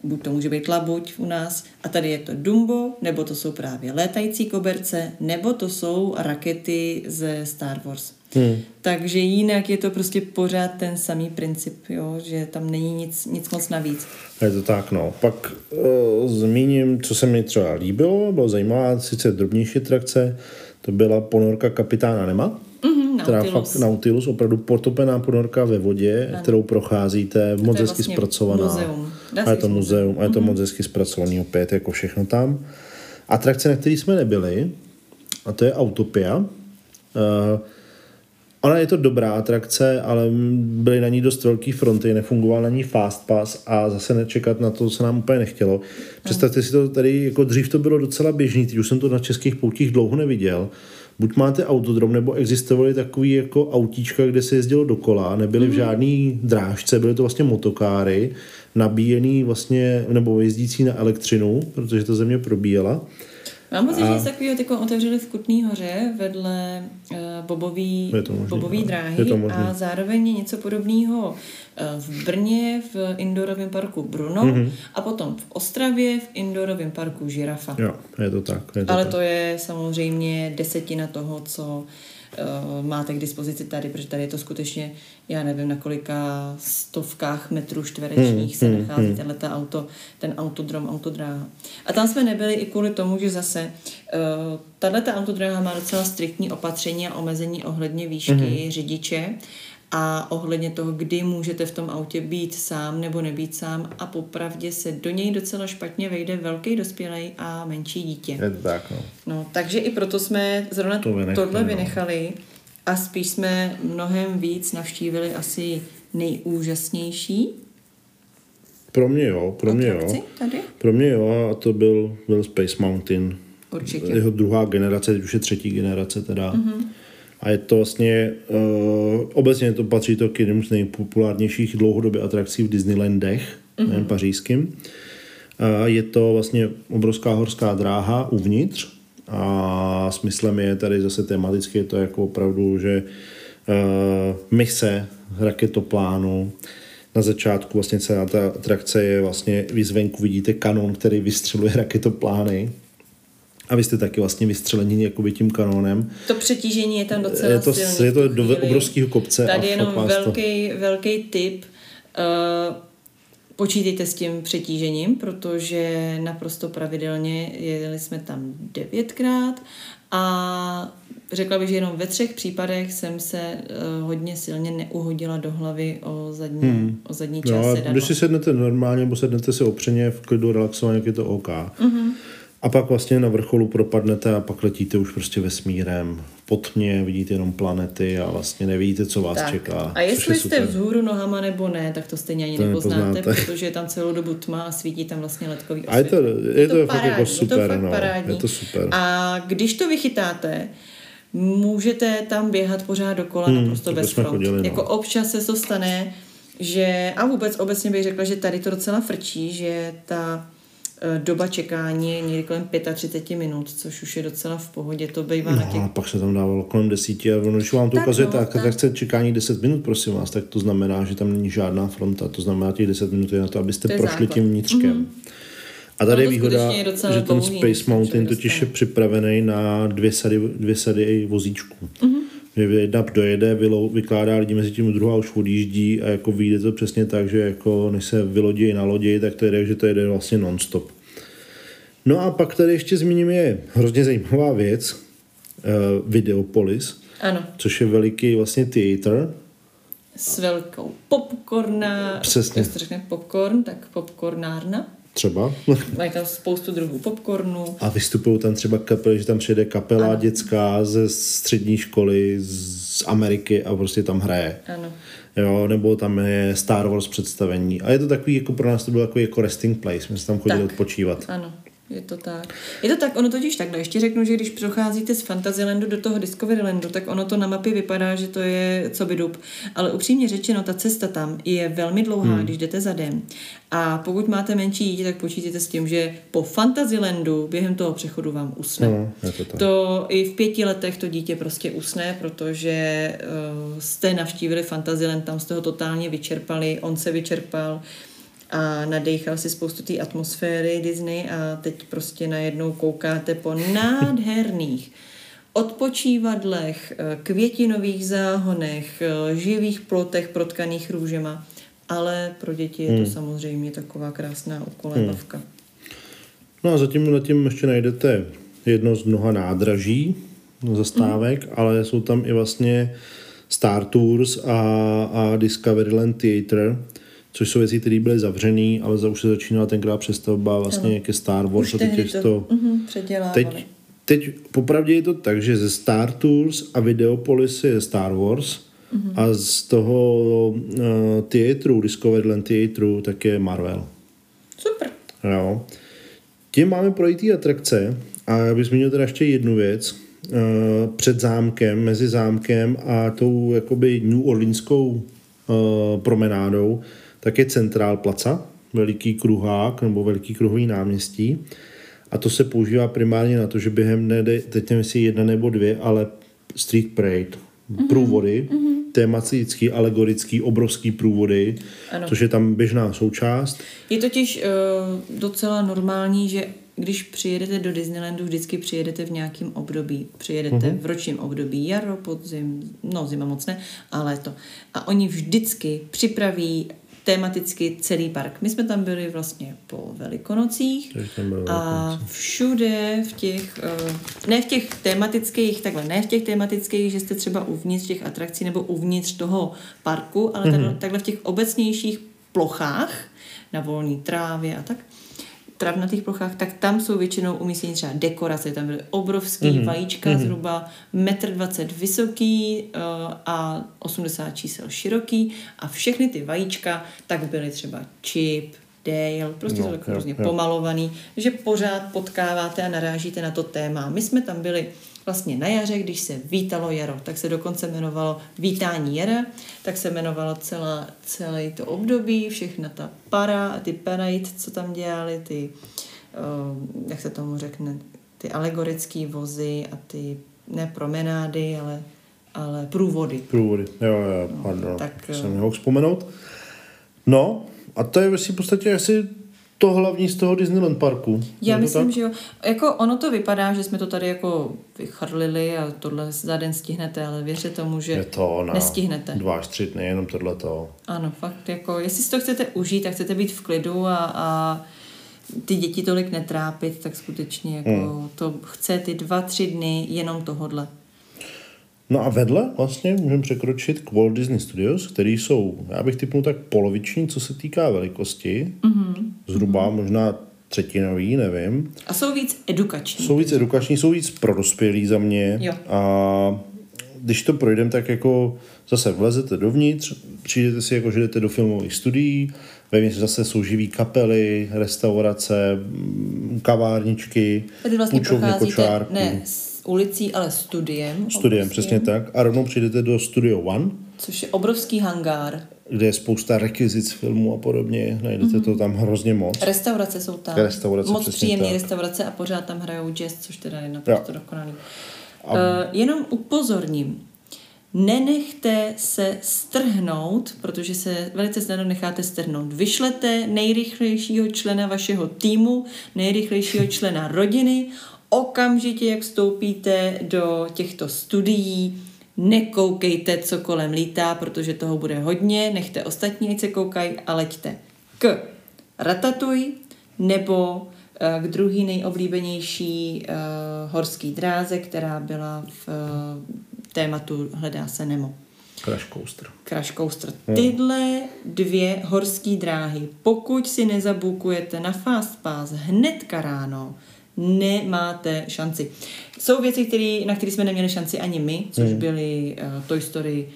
buď to může být labuť u nás, a tady je to Dumbo, nebo to jsou právě létající koberce, nebo to jsou rakety ze Star Wars. Hmm. Takže jinak je to prostě pořád ten samý princip, jo, že tam není nic, nic moc navíc. Je to tak, no. Pak uh, zmíním, co se mi třeba líbilo, bylo zajímavá, sice drobnější trakce, to byla ponorka kapitána Nema, mm-hmm, která fakt Nautilus, opravdu potopená ponorka ve vodě, ano. kterou procházíte, moc hezky vlastně zpracovaná. Muzeum. a je to muzeum, a je to mm-hmm. moc hezky zpracovaný opět, jako všechno tam. Atrakce, na které jsme nebyli, a to je Autopia. Uh, Ona je to dobrá atrakce, ale byly na ní dost velký fronty, nefungoval na ní fast pass a zase nečekat na to, co nám úplně nechtělo. Představte si to tady, jako dřív to bylo docela běžný, teď už jsem to na českých poutích dlouho neviděl. Buď máte autodrom, nebo existovaly takový jako autíčka, kde se jezdilo dokola, nebyly v mhm. žádný drážce, byly to vlastně motokáry, nabíjený vlastně, nebo jezdící na elektřinu, protože to země probíjela. Mám pocit, a... že takového teď otevřeli v Kutný hoře vedle uh, bobový, možný, bobový dráhy a zároveň něco podobného uh, v Brně v Indorovém parku Bruno mm-hmm. a potom v Ostravě v Indorovém parku Žirafa. Jo, je to tak. Je to Ale tak. to je samozřejmě desetina toho, co uh, máte k dispozici tady, protože tady je to skutečně, já nevím, na kolika stovkách metrů čtverečních hmm, se hmm, nachází hmm. tenhle auto, ten autodrom, autodráha. A tam jsme nebyli i kvůli tomu, že zase uh, tahle autodráha má docela striktní opatření a omezení ohledně výšky řidiče a ohledně toho, kdy můžete v tom autě být sám nebo nebýt sám a popravdě se do něj docela špatně vejde velký dospělý a menší dítě. Je to tak, no. no. takže i proto jsme zrovna to vynechali, tohle no. vynechali a spíš jsme mnohem víc navštívili asi nejúžasnější pro mě jo, pro mě jo. Tady? Pro mě jo a to byl, byl Space Mountain. Určitě. Jeho druhá generace, teď už je třetí generace teda. Mm-hmm. A je to vlastně, uh, obecně to patří to k jedním z nejpopulárnějších dlouhodobě atrakcí v Disneylandech, mm-hmm. nejen pařížským. Uh, je to vlastně obrovská horská dráha uvnitř a smyslem je tady zase tematicky je to jako opravdu, že uh, mise raketoplánu, na začátku vlastně celá ta atrakce je vlastně, vy zvenku vidíte kanon, který vystřeluje raketoplány a vy jste taky vlastně vystřelení jakoby tím kanónem. To přetížení je tam docela Je to, silný. je to do chvíli. obrovského kopce. Tady a jenom vás to- velký, velký tip. Uh, počítejte s tím přetížením, protože naprosto pravidelně jeli jsme tam devětkrát a řekla bych, že jenom ve třech případech jsem se uh, hodně silně neuhodila do hlavy o zadní, hmm. o zadní No, část sedadla. když si sednete normálně, nebo sednete si opřeně v klidu relaxovaně, jak je to OK. Mhm. A pak vlastně na vrcholu propadnete a pak letíte už prostě vesmírem. Pod mě vidíte jenom planety a vlastně nevidíte, co vás Tak. čeká. A jestli je jste super. vzhůru nohama nebo ne, tak to stejně ani To nepoznáte, nepoznáte. protože je tam celou dobu tma a svítí tam vlastně letkový A je to, osvětlení. je to, fakt parádní, jako super, je to fakt no. parádní. Je to super. A když to vychytáte, můžete tam běhat pořád dokola hmm, naprosto to bez front. chodili, no. Jako občas se to stane, že, a vůbec obecně bych řekla, že tady to docela frčí, že ta doba čekání je někdy kolem 35 minut, což už je docela v pohodě, to bývá na No, těch a pak se tam dávalo kolem desíti a ono, když vám to Tak ukazuje, no, tak, tak. tak chce čekání 10 minut, prosím vás, tak to znamená, že tam není žádná fronta. To znamená, těch 10 minut je na to, abyste To prošli základ. Tím vnitřkem. Mm-hmm. A tady No je výhoda, je že ten Space Mountain totiž je připravený na dvě sady, dvě sady vozíčků. Mhm. Mm-hmm. Že jedna dojede, vylou, vykládá lidi mezi tím druhá už odjíždí a jako vyjde to přesně tak, že jako než se vylodí na lodi, tak to jde, že to jede vlastně non-stop. No a pak tady ještě zmíním je hrozně zajímavá věc, uh, Videopolis, Ano, což je veliký vlastně theater, s velkou popcorna, Přesně. jak se řekne popcorn, tak popcornárna. Třeba. Mají tam spoustu druhů popcornu. A vystupují tam třeba kapely, že tam přijde kapela ano. dětská ze střední školy z Ameriky a prostě tam hraje. Ano. Jo, nebo tam je Star Wars představení. A je to takový, jako pro nás to bylo jako, jako resting place, my jsme tam chodili Tak. odpočívat. Ano, je to tak. Je to tak, ono totiž takhle. Ještě řeknu, že když procházíte z Fantasylandu do toho Discoverylandu, tak ono to na mapě vypadá, že to je co by dub. Ale upřímně řečeno, ta cesta tam je velmi dlouhá, hmm. když jdete zadem. A pokud máte menší dítě, tak počítejte s tím, že po Fantasylandu během toho přechodu vám usne. No, to tak. To i v pěti letech to dítě prostě usne, protože uh, jste navštívili Fantasyland, tam jste ho totálně vyčerpali, on se vyčerpal a nadechal si spoustu té atmosféry Disney a teď prostě najednou koukáte po nádherných odpočívadlech, květinových záhonech, živých plotech protkaných růžema, ale pro děti je to Hmm. samozřejmě taková krásná ukolébavka. No a zatím tím ještě najdete jedno z mnoha nádraží, zastávek, mm. ale jsou tam i vlastně Star Tours a, a Discoveryland Theater, což jsou věci, které byly zavřený, ale za už se začínala tenkrát přestavba vlastně ke Star Wars Už a teď to, to... mhm. Teď, teď popravdě je to tak, že ze Star Tours a Videopolis je Star Wars mm-hmm. a z toho uh, teatru, Discoveryland teatru, tak je Marvel. Super. Jo. Tím máme projít té atrakce a já bych zmínil teda ještě jednu věc. Uh, před zámkem, mezi zámkem a tou jakoby New Orleanskou uh, promenádou, tak je Central Plaza, veliký kruhák nebo veliký kruhový náměstí. A to se používá primárně na to, že během dne, teď nevím, jestli jedna nebo dvě, ale street parade, mm-hmm. průvody, mm-hmm. tematický, alegorický, obrovský průvody, Ano. což je tam běžná součást. Je totiž uh, docela normální, že když přijedete do Disneylandu, vždycky přijedete v nějakém období. Přijedete Mhm. uh-huh. v ročním období jaro, podzim, no zima moc ne, ale léto. A oni vždycky připraví tematicky celý park. My jsme tam byli vlastně po Velikonocích a všude v těch, eh, ne v těch tematických, takhle, ne v těch tematických, že jste třeba uvnitř těch atrakcí nebo uvnitř toho parku, ale mm-hmm. takhle v těch obecnějších plochách, na volné trávě a tak, travnatých plochách, tak tam jsou většinou umístěny třeba dekorace, tam byly obrovský mm-hmm. vajíčka, mm-hmm. zhruba 1,20 m vysoký uh, a 80 čísel široký a všechny ty vajíčka tak byly třeba Chip, Dale, prostě No, jsou tak různě pomalovaný, že pořád potkáváte a narážíte na to téma. My jsme tam byli vlastně na jaře, když se vítalo jaro, tak se dokonce jmenovalo Vítání jara, tak se jmenovalo celá, celé to období, všechna ta para a ty parade, co tam dělali, ty, uh, jak se tomu řekne, ty alegorické vozy a ty, ne promenády, ale, ale průvody. Průvody, jo, jo, pardon, tak, tak, eh, jsem nemohl vzpomenout. No, a to je vlastně v podstatě asi to hlavní z toho Disneyland parku. Já to myslím, tak? že jo. Jako ono to vypadá, že jsme to tady jako vychrlili a tohle za den stihnete, ale věřte tomu, že Je to na nestihnete. dva až tři dny, jenom tohleto. Ano, fakt, jako, jestli si to chcete užít, tak chcete být v klidu a, a ty děti tolik netrápit, tak skutečně jako Hmm. to chce ty dva, tři dny jenom tohodle. No a vedle vlastně můžeme překročit k Walt Disney Studios, který jsou, já bych typnul tak poloviční, co se týká velikosti. Mm-hmm. Zhruba mm-hmm. možná třetinový, nevím. A jsou víc edukační. Jsou víc edukační, jsou víc pro dospělí za mě. Jo. A když to projdeme, tak jako zase vlezete dovnitř, přijdete si jako, že jdete do filmových studií, vevnitř zase jsou živý kapely, restaurace, kavárničky, Tady vlastně půjčovny kočárků. ne ulicí, ale studiem. Studiem, obrovským, přesně tak. A rovnou přijdete do Studio One, Což je obrovský hangár. kde je spousta rekvizic filmů a podobně. Najdete to tam hrozně moc. Restaurace jsou tam. Restaurace, Moc příjemné restaurace a pořád tam hrajou jazz, což teda je naprosto Jo. dokonalý. Uh, jenom upozorním, nenechte se strhnout, protože se velice snadno necháte strhnout. Vyšlete nejrychlejšího člena vašeho týmu, nejrychlejšího člena rodiny, okamžitě, jak vstoupíte do těchto studií, nekoukejte, co kolem lítá, protože toho bude hodně, nechte ostatní, ať se koukají a leďte k Ratatuj nebo eh, k druhý nejoblíbenější uh, horský dráze, která byla v uh, tématu Hledá se Nemo. Crash Coaster. Crash Coaster. Tyhle dvě horské dráhy, pokud si nezabukujete na Fast Pass hnedka ráno, nemáte šanci. Jsou věci, který, na které jsme neměli šanci ani my, což Hmm. byly uh, Toy Story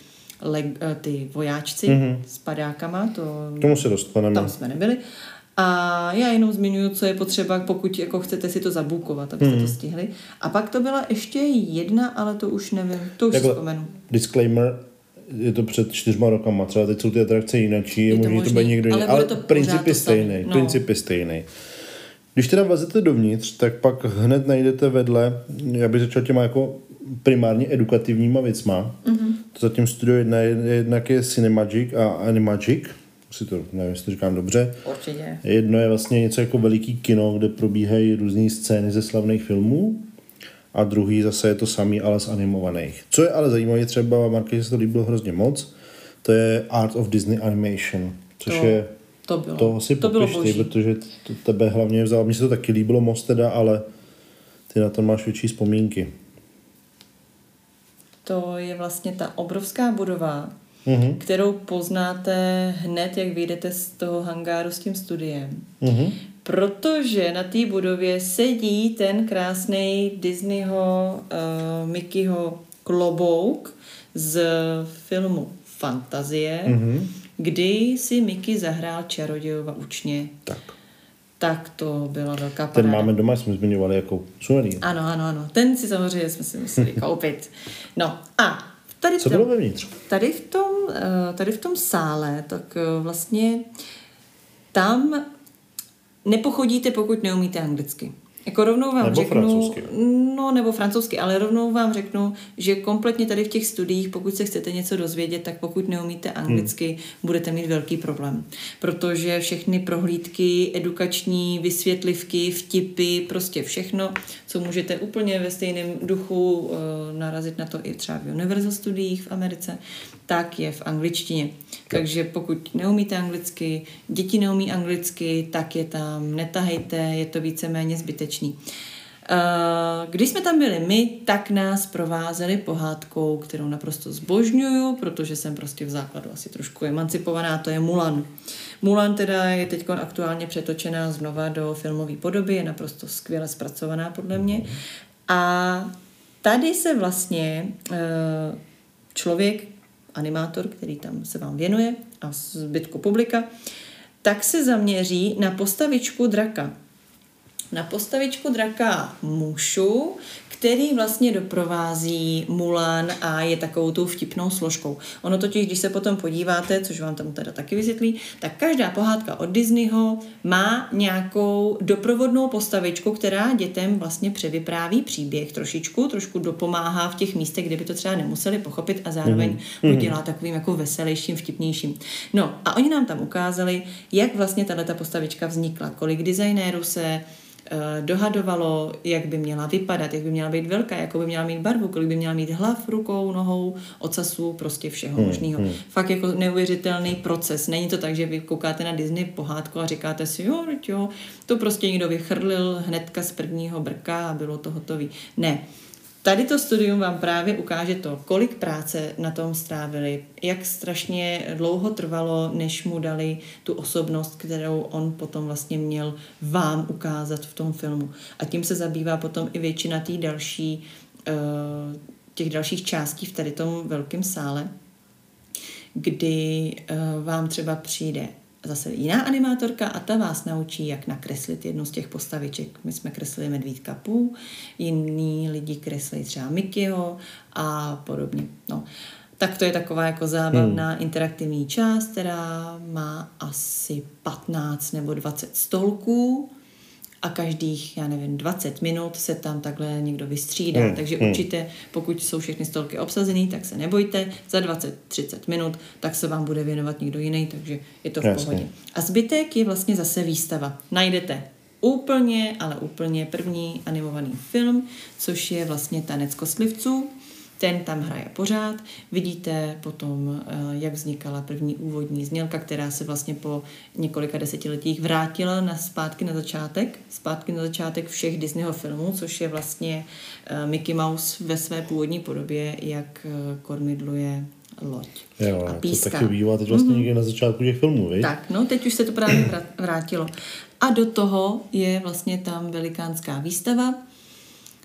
leg, uh, ty vojáčci Mhm. s padákama, to tomu se dostaneme. tam jsme nebyli. A já jenom zmiňuji, co je potřeba, pokud jako chcete si to zabukovat, abyste Hmm. to stihli. A pak to byla ještě jedna, ale to už nevím, to už si Takhle, vzpomenu. Disclaimer, je to před čtyřma rokama, třeba teď jsou ty atrakce jinačí, Je je to možný, to bude někdo ale jiný, ale to pořád princip je stejný, no. princip je stejný. Když teda vlezete dovnitř, tak pak hned najdete vedle, já bych začal těma jako primárně edukativníma věcma. Mhm. Mm-hmm. To zatím studio jedna, jednak je Cinemagic a Animagic, si to, nevím, jestli to říkám dobře. Určitě. Jedno je vlastně něco jako veliký kino, kde probíhají různé scény ze slavných filmů a druhý zase je to samý, ale z animovaných. Co je ale zajímavé, třeba Marky se to líbilo hrozně moc, to je Art of Disney Animation, což To- je, To bylo, to asi to bylo ty, protože to tebe hlavně vzal, mně se to taky líbilo moc teda, ale ty na to máš větší vzpomínky. To je vlastně ta obrovská budova, Mhm. kterou poznáte hned, jak vyjdete z toho hangáru s tím studiem. Mhm. Protože na té budově sedí ten krásný Disneyho uh, Mickeyho klobouk z filmu Fantazie, Mhm. Kdy si Mickey zahrál čarodějova učně. Tak. Tak to byla velká Ten paráda. máme doma, jsme zmiňovali jako suvenýr. Ano, ano, ano. Ten si samozřejmě jsme si museli koupit. No a tady v Co tom, bylo vevnitř? tady v tom, eh, tady v tom sále, tak eh, vlastně tam nepochodíte, pokud neumíte anglicky. Jako rovnou vám Nebo řeknu, francouzsky. no nebo francouzsky, ale rovnou vám řeknu, že kompletně tady v těch studiích, pokud se chcete něco dozvědět, tak pokud neumíte anglicky, hmm. budete mít velký problém. Protože všechny prohlídky, edukační vysvětlivky, vtipy, prostě všechno, co můžete úplně ve stejném duchu uh, narazit na to i třeba v Universal studiích v Americe, tak je v angličtině. Takže pokud neumíte anglicky, děti neumí anglicky, tak je tam netahejte, je to víceméně zbytečný. Eh, Když jsme tam byli my, tak nás provázeli pohádkou, kterou naprosto zbožňuju, protože jsem prostě v základu asi trošku emancipovaná, to je Mulan. Mulan teda je teď aktuálně přetočená znova do filmové podoby, je naprosto skvěle zpracovaná podle mě. A tady se vlastně eh, člověk, animátor, který tam se vám věnuje a zbytku publika, tak se zaměří na postavičku draka. na postavičku draka Mušu, který vlastně doprovází Mulan a je takovou tou vtipnou složkou. Ono totiž, když se potom podíváte, což vám tam teda taky vysvětlí, tak každá pohádka od Disneyho má nějakou doprovodnou postavičku, která dětem vlastně převypráví příběh trošičku, trošku dopomáhá v těch místech, kde by to třeba nemuseli pochopit a zároveň mm-hmm. ho dělá takovým jako veselějším, vtipnějším. No a oni nám tam ukázali, jak vlastně tato postavička vznikla, kolik designérů se dohadovalo, jak by měla vypadat, jak by měla být velká, jakou by měla mít barvu, kolik by měla mít hlav, rukou, nohou, ocasu, prostě všeho hmm, možného. Hmm. Fakt jako neuvěřitelný proces. Není to tak, že vy koukáte na Disney pohádku a říkáte si, jo, jo, to prostě někdo vychrlil hnedka z prvního brka a bylo to hotový. Ne, Tady to studium vám právě ukáže to, kolik práce na tom strávili, jak strašně dlouho trvalo, než mu dali tu osobnost, kterou on potom vlastně měl vám ukázat v tom filmu. A tím se zabývá potom i většina tý další, eh, těch dalších částí v tady tom velkém sále, kdy eh, vám třeba přijde zase jiná animátorka a ta vás naučí, jak nakreslit jednu z těch postaviček. My jsme kreslili medvídka pů, jiní lidi kreslí třeba Mickeyho a podobně. No. Tak to je taková jako zábavná hmm. interaktivní část, která má asi 15 nebo 20 stolků a každých, já nevím, 20 minut se tam takhle někdo vystřídá. Hmm. Takže hmm. určitě, pokud jsou všechny stolky obsazené, tak se nebojte, za 20-30 minut, tak se vám bude věnovat někdo jiný, takže je to v Jasně. pohodě. A zbytek je vlastně zase výstava. Najdete úplně, ale úplně první animovaný film, což je vlastně Tanec kostlivců, ten tam hraje pořád. Vidíte potom, eh, jak vznikala první úvodní znělka, která se vlastně po několika desetiletích vrátila na zpátky na začátek, zpátky na začátek všech Disneyho filmů, což je vlastně eh, Mickey Mouse ve své původní podobě, jak eh, kormidluje loď jo, a píska. To taky bývá teď vlastně mm-hmm. někde na začátku těch filmů, víš? Tak, no teď už se to právě vrátilo. A do toho je vlastně tam velikánská výstava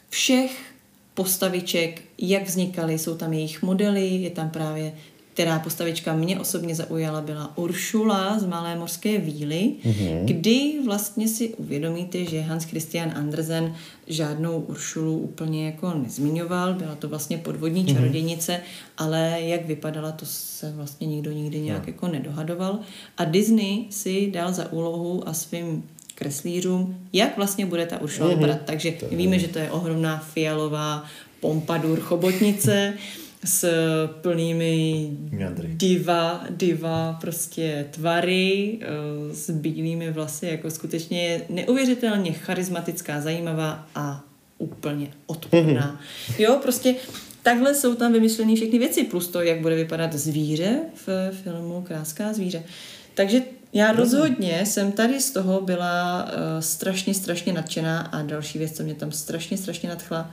všech postaviček, jak vznikaly, jsou tam jejich modely, je tam právě která postavička mě osobně zaujala, byla Uršula z Malé morské víly, mm-hmm. kdy vlastně si uvědomíte, že Hans Christian Andersen žádnou Uršulu úplně jako nezmiňoval, byla to vlastně podvodní mm-hmm. čarodějnice, ale jak vypadala, to se vlastně nikdo nikdy nějak no. jako nedohadoval. A Disney si dal za úlohu a svým kreslířům, jak vlastně bude ta Uršula mm-hmm. vypadat. Takže to víme, že to je ohromná fialová pompadur chobotnice s plnými diva, diva prostě tvary, eh, s bílými vlasy, jako skutečně neuvěřitelně charismatická, zajímavá a úplně odporná. Mm-hmm. Jo, prostě takhle jsou tam vymyšlené všechny věci, plus to, jak bude vypadat zvíře v filmu Kráská zvíře. Takže já rozhodně jsem tady z toho byla uh, strašně, strašně nadšená a další věc, co mě tam strašně, strašně nadchla,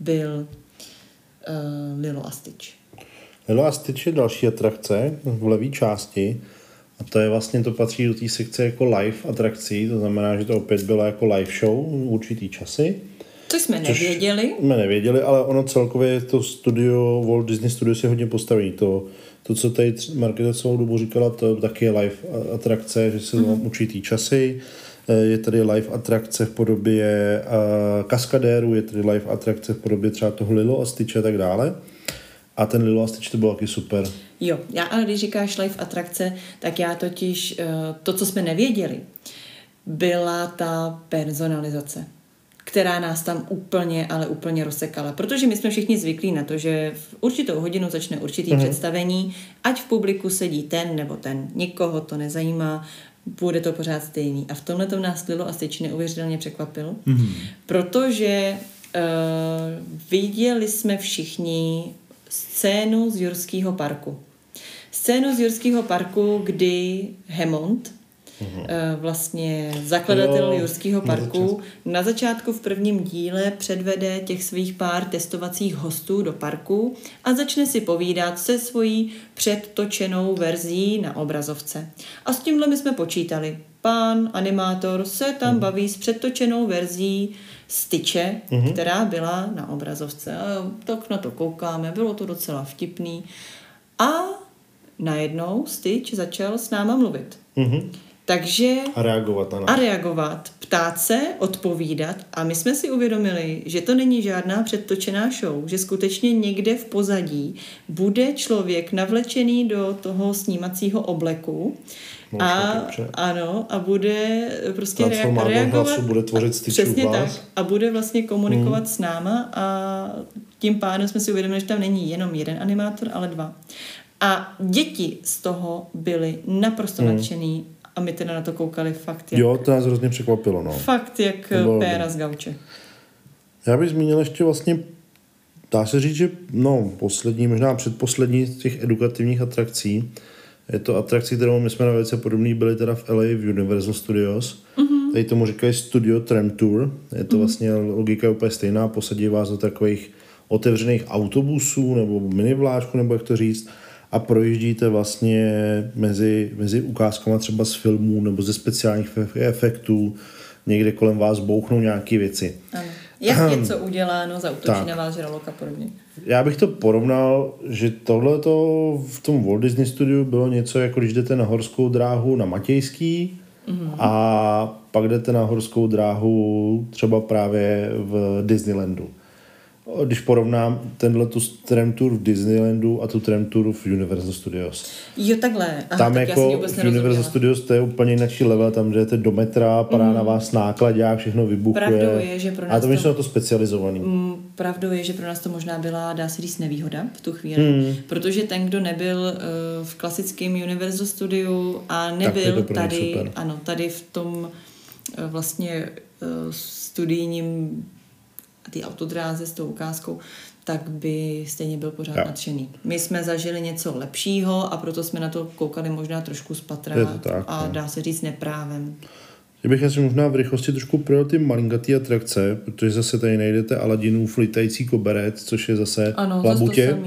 byl uh, Lilo a Stitch. Lilo a Stitch je další atrakce v levé části a to je vlastně, to patří do té sekce jako live atrakcí, to znamená, že to opět bylo jako live show určitý časy. Což jsme což nevěděli. Jsme nevěděli, ale ono celkově to studio, Walt Disney Studios je hodně postavený. To, to, co tady Marketa celou dobu říkala, to taky je live atrakce, že se mm-hmm. určitý časy. Eh, je tady live atrakce v podobě uh, kaskadéru, je tady live atrakce v podobě třeba toho Lilo a Stitch a tak dále. A ten Lilo a Stitch to bylo taky super. Jo, já ale když říkáš live atrakce, tak já totiž uh, to, co jsme nevěděli, byla ta personalizace která nás tam úplně, ale úplně rozsekala. Protože my jsme všichni zvyklí na to, že v určitou hodinu začne určitý mm-hmm. představení, ať v publiku sedí ten nebo ten, nikoho to nezajímá, bude to pořád stejný. A v tomhle to nás Lilo a Stitch neuvěřitelně překvapil, mm-hmm. protože uh, viděli jsme všichni scénu z Jurského parku. Scénu z Jurského parku, kdy Hemond, mm-hmm. vlastně zakladatel jo, Jurského parku, na, začátku. v prvním díle předvede těch svých pár testovacích hostů do parku a začne si povídat se svojí předtočenou verzí na obrazovce. A s tímhle my jsme počítali. Pán animátor se tam mm-hmm. baví s předtočenou verzí styče, mm-hmm. která byla na obrazovce. A tak na to koukáme, bylo to docela vtipný. A najednou Styč začal s náma mluvit. Mm-hmm Takže A reagovat na a nás. reagovat, ptát se, odpovídat. A my jsme si uvědomili, že to není žádná předtočená show, že skutečně někde v pozadí bude člověk navlečený do toho snímacího obleku Motion a, ano, a bude prostě rea- reagovat. hlasu bude tvořit a- Přesně hlas. tak. A bude vlastně komunikovat hmm. s náma a tím pádem jsme si uvědomili, že tam není jenom jeden animátor, ale dva. A děti z toho byly naprosto hmm. nadšený a my teda na to koukali fakt jak, Jo, to nás hrozně překvapilo, no. fakt jak péra z gauče. Já bych zmínil ještě vlastně, dá se říct, že no, poslední, možná předposlední z těch edukativních atrakcí, je to atrakcí, kterou my jsme na velice podobný byli teda v LA v Universal Studios. Mm-hmm. Tady tomu říkají Studio Tram Tour. Je to mm-hmm. vlastně logika úplně stejná, posadí vás do takových otevřených autobusů nebo minivláčků, nebo jak to říct, a projíždíte vlastně mezi, mezi ukázkama třeba z filmů nebo ze speciálních fe- efektů, někde kolem vás bouchnou nějaké věci. Ano. Jak něco uděláno, zautočí Tak. na vás žralok a podobně. Já bych to porovnal, že tohle v tom Walt Disney Studiu bylo něco, jako když jdete na horskou dráhu na Matějský mm-hmm. a pak jdete na horskou dráhu třeba právě v Disneylandu. Když porovnám tenhle tu tram tour v Disneylandu a tu tram tour v Universal Studios. Jo, takhle. Aha, Tam tak jako v Universal nerozuměla. Studios to je úplně jiný level, tam jdete do metra, padá mm. na vás nákladák, všechno vybuchuje. Pravdou je, že pro A nás to my to- jsme na to specializovaný. Mm, Pravdou je, že pro nás to možná byla, dá se říct, nevýhoda v tu chvíli, Hmm. protože ten, kdo nebyl uh, v klasickém Universal Studiu a nebyl to tady, super. ano, tady v tom uh, vlastně uh, studijním ty autodráze s tou ukázkou, tak by stejně byl pořád Jo. nadšený. My jsme zažili něco lepšího a proto jsme na to koukali možná trošku z patra tak, a no. dá se říct neprávem. Já bych asi možná v rychlosti trošku projel ty malinkatý atrakce, protože zase tady najdete Aladinův lítající koberec, což je zase Ano, v zase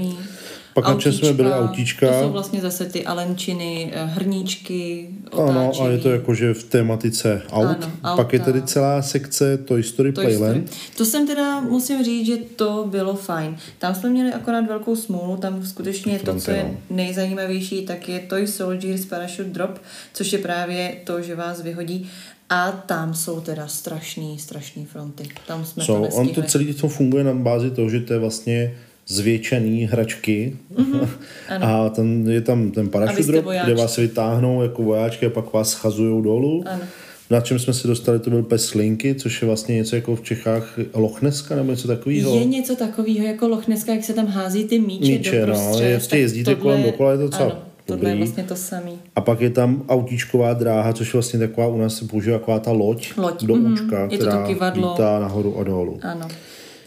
to. Pak na čem jsme byli autíčka. To jsou vlastně zase ty alenčiny, eh, hrníčky, Ano, otáčivý. a je to jakože v tématice aut. Ano, Pak je auta. tady celá sekce Toy Story Toy Playland. Story. To jsem teda, musím říct, že to bylo fajn. Tam jsme měli akorát velkou smůlu, tam skutečně to, co je no. nejzajímavější, tak je Toy Soldiers Parachute Drop, což je právě to, že vás vyhodí. A tam jsou teda strašný, strašný fronty. Tam jsme to So, nestihli. on to celý to funguje na bázi toho, že to je vlastně zvětšený hračky mm-hmm, a tam je tam ten parašut kde vás vytáhnou jako vojáčky a pak vás schazují dolů. Ano. Na čem jsme se dostali, to byl pes Slinky, což je vlastně něco jako v Čechách Lochneska nebo něco takového. Je něco takového jako Lochneska, jak se tam hází ty míče, Míče, do no, prostřed. ještě tak jezdíte kolem dokola, je to docela ano, tohle je vlastně to samý. A pak je tam autíčková dráha, což vlastně taková, u nás se používá taková ta loď, Loď, do mhm. účka, Je to která to kyvadlo. lítá nahoru a dolů. Ano.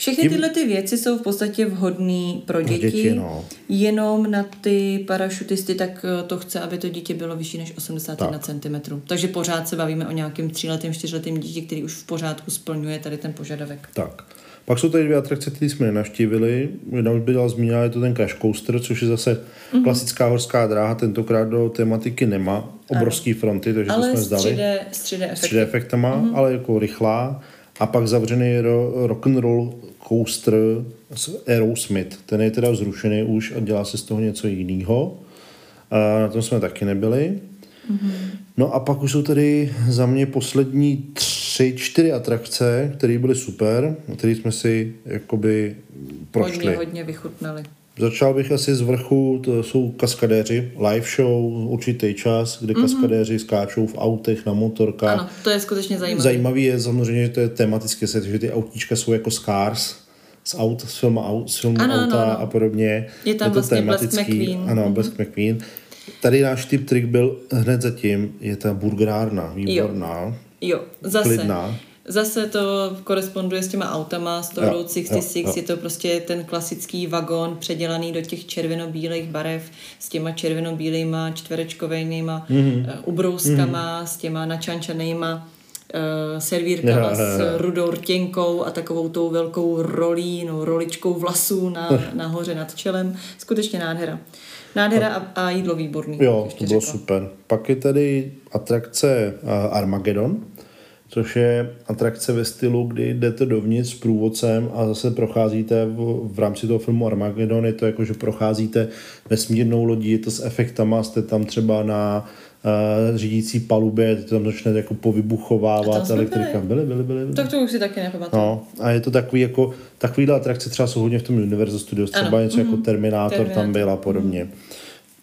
Všechny Tím- tyhle ty věci jsou v podstatě vhodné pro děti, děti, no. jenom na ty parašutisty, tak eh, to chce, aby to dítě bylo vyšší než 81 Tak. cm. Takže pořád se bavíme o nějakém tříletém, čtyřletém dítě, který už v pořádku splňuje tady ten požadavek. Tak. Pak jsou tady dvě atrakce, které jsme nenavštívili. Jedna už byla zmíněna, je to ten Crash Coaster, což je zase Mhm. mm-hmm. klasická horská dráha, tentokrát do tematiky nemá obrovský fronty, takže to Ale jsme s zdali. 3D, s 3D s efekty. 3D efektama, mm-hmm. ale jako rychlá. A pak zavřený ro- rock'n'roll coaster s Aerosmith. Ten je teda zrušený už a dělá se z toho něco jiného. A na tom jsme taky nebyli. Mm-hmm. No a pak už jsou tady za mě poslední tři, čtyři atrakce, které byly super, které jsme si jakoby prošli. Hodně, hodně vychutnali. Začal bych asi z vrchu, to jsou kaskadéři, live show, určitý čas, kde mm-hmm. kaskadéři skáčou v autech, na motorkách. Ano, to je skutečně zajímavé. Zajímavý je samozřejmě, že to je tematické set, že ty autíčka jsou jako Scars z aut, z filmu, aut, z filmu Ano, ano, auta ano. a podobně. Je tam to vlastně Blesk McQueen. Ano, mm-hmm. Blesk McQueen. Tady náš tip trik byl hned zatím, je ta burgerárna, výborná, Jo, zase. klidná. Zase to koresponduje s těma autama, s tou Jo, Route 66, jo, jo. je to prostě ten klasický vagón předělaný do těch červeno-bílých barev s těma červeno-bílýma čtverečkovejnýma mm-hmm. ubrouskama, mm-hmm. s těma načančanýma servírkama jo, jo. s rudou rtěnkou a takovou tou velkou rolí, no, roličkou vlasů na, nahoře nad čelem. Skutečně nádhera. Nádhera a, a jídlo výborný. Jo, to bylo řekla. super. Pak je tady atrakce uh, Armageddon, což je atrakce ve stylu, kdy jdete dovnitř s průvodcem a zase procházíte v, v rámci toho filmu Armageddon, je to jako, že procházíte vesmírnou lodí, je to s efektama, jste tam třeba na uh, řídící palubě, to tam začne jako povybuchovávat elektrika. Byli, byli, byli. byli. Tak to už si taky nepamatuju. No, a je to takový jako, takovýhle atrakce třeba jsou hodně v tom Universal Studios, třeba Ano. něco jako Terminátor, Terminátor. tam byl a podobně.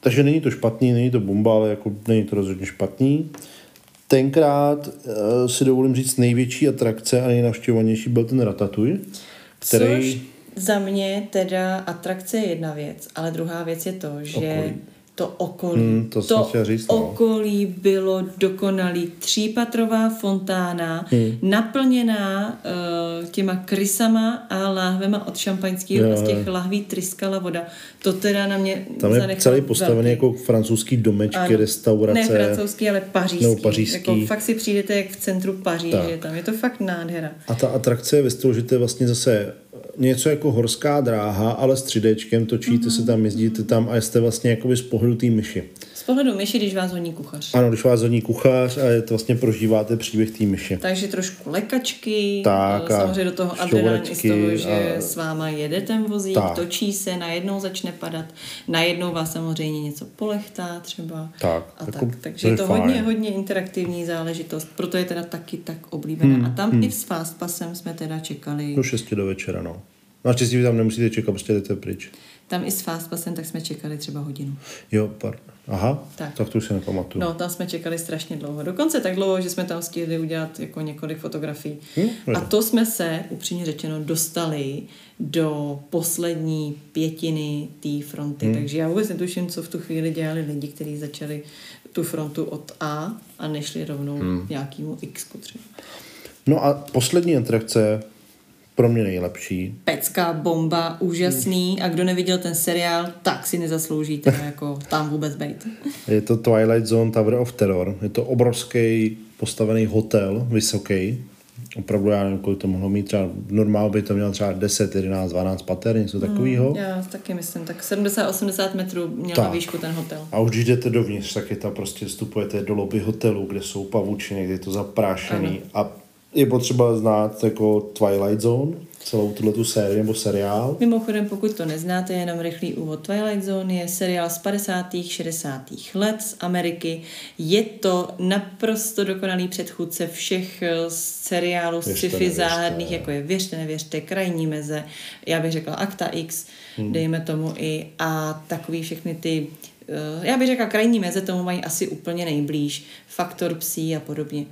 Takže není to špatný, není to bomba, ale jako není to rozhodně špatný. Tenkrát uh, si dovolím říct největší atrakce a nejnavštěvovanější byl ten Ratatouille, který... Což za mě teda atrakce je jedna věc, ale druhá věc je to, že Okolí. To okolí, Hmm, to chtěl říct, no. okolí bylo dokonalý. Třípatrová fontána, Hmm. naplněná uh, těma krysama a láhvema od šampaňského Jo, a z těch lahví tryskala voda. To teda na mě Tam je celý postavený velký- jako francouzský domečky, ano. restaurace. Ne francouzský, ale pařížský. Nebo pařížský. Jako fakt si přijdete jak v centru Paříže. Tak. Tam je to fakt nádhera. A ta atrakce je ve stylu, že to je vlastně zase něco jako horská dráha, ale s 3Dčkem, točíte se tam, jezdíte tam a jste vlastně jakoby z pohledu té myši. Pohledu myši, když vás honí kuchař. Ano, když vás hodní kuchař a je to vlastně prožíváte příběh té myši. Takže trošku lekačky, Tak, eh, samozřejmě do toho adrenalin z toho, že a- s váma jede ten vozík, Tak. točí se, najednou začne padat, najednou vás samozřejmě něco polechtá třeba. Tak, a jako tak. Takže to je to fajn. hodně, hodně interaktivní záležitost, proto je teda taky tak oblíbená. Hmm, a tam i s Fastpassem jsme teda čekali, Do 6 do večera, no. Naštěstí vy tam nemusíte čekat, prostě jdete pryč. Tam i s Fastpassem, tak jsme čekali třeba hodinu. Jo, pardon. Aha, Tak. tak, to už si nepamatuju. No, tam jsme čekali strašně dlouho. Dokonce tak dlouho, že jsme tam stihli udělat jako několik fotografií. Hm, A to jsme se, upřímně řečeno, dostali do poslední pětiny té fronty. Hm. Takže já vůbec netuším, co v tu chvíli dělali lidi, kteří začali tu frontu od A a nešli rovnou Hm. k nějakému X třeba. No a poslední atrakce, pro mě nejlepší, Pecka, bomba, úžasný a kdo neviděl ten seriál, tak si nezaslouží teda jako tam vůbec být. je to Twilight Zone Tower of Terror. Je to obrovský postavený hotel, vysoký. Opravdu já nevím, kolik to mohlo mít, třeba normál by to měl třeba 10, 11, 12 pater, něco takového. Já taky myslím, tak 70-80 metrů měl Tak. na výšku ten hotel. A už když jdete dovnitř, tak je tam prostě vstupujete do lobby hotelu, kde jsou pavučiny, kde je to zaprášený. A je potřeba znát jako Twilight Zone, celou tuhle tu sérii nebo seriál. Mimochodem, pokud to neznáte, jenom rychlý úvod. Twilight Zone je seriál z 50. 60. let z Ameriky. Je to naprosto dokonalý předchůdce všech eh, seriálů Věřte, sci-fi nevěřte. záhadných, jako je Věřte, nevěřte, Krajní meze, já bych řekla Akta X, hmm. dejme tomu i, a takový všechny ty eh, já bych řekla, krajní meze tomu mají asi úplně nejblíž. Faktor psí a podobně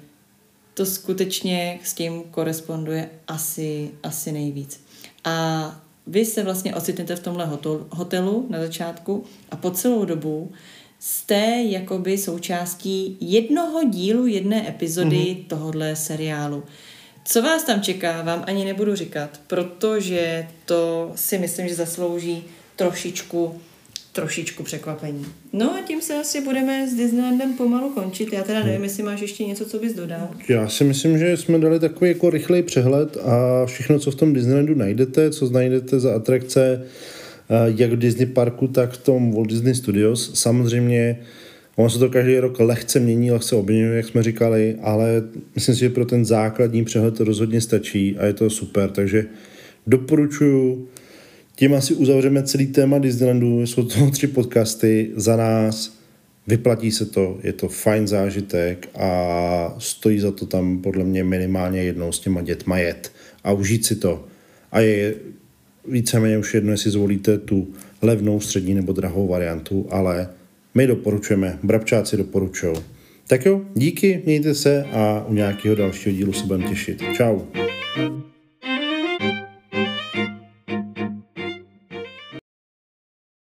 to skutečně s tím koresponduje asi, asi nejvíc. A vy se vlastně ocitnete v tomhle hotel, hotelu na začátku a po celou dobu jste jakoby součástí jednoho dílu, jedné epizody mm-hmm. tohohle seriálu. Co vás tam čeká, vám ani nebudu říkat, protože to si myslím, že zaslouží trošičku trošičku překvapení. No a tím se asi budeme s Disneylandem pomalu končit. Já teda nevím, jestli máš ještě něco, co bys dodal. Já si myslím, že jsme dali takový jako rychlej přehled a všechno, co v tom Disneylandu najdete, co najdete za atrakce, eh, jak v Disney parku, tak v tom Walt Disney Studios. Samozřejmě ono se to každý rok lehce mění, lehce obměňuje, jak jsme říkali, ale myslím si, že pro ten základní přehled to rozhodně stačí a je to super, takže doporučuju tím asi uzavřeme celý téma Disneylandu, jsou to tři podcasty za nás, vyplatí se to, je to fajn zážitek a stojí za to tam podle mě minimálně jednou s těma dětma jet a užít si to. A je víceméně už jedno, jestli zvolíte tu levnou, střední nebo drahou variantu, ale my doporučujeme, brabčáci doporučují. Tak jo, díky, mějte se a u nějakého dalšího dílu se budeme těšit. Čau.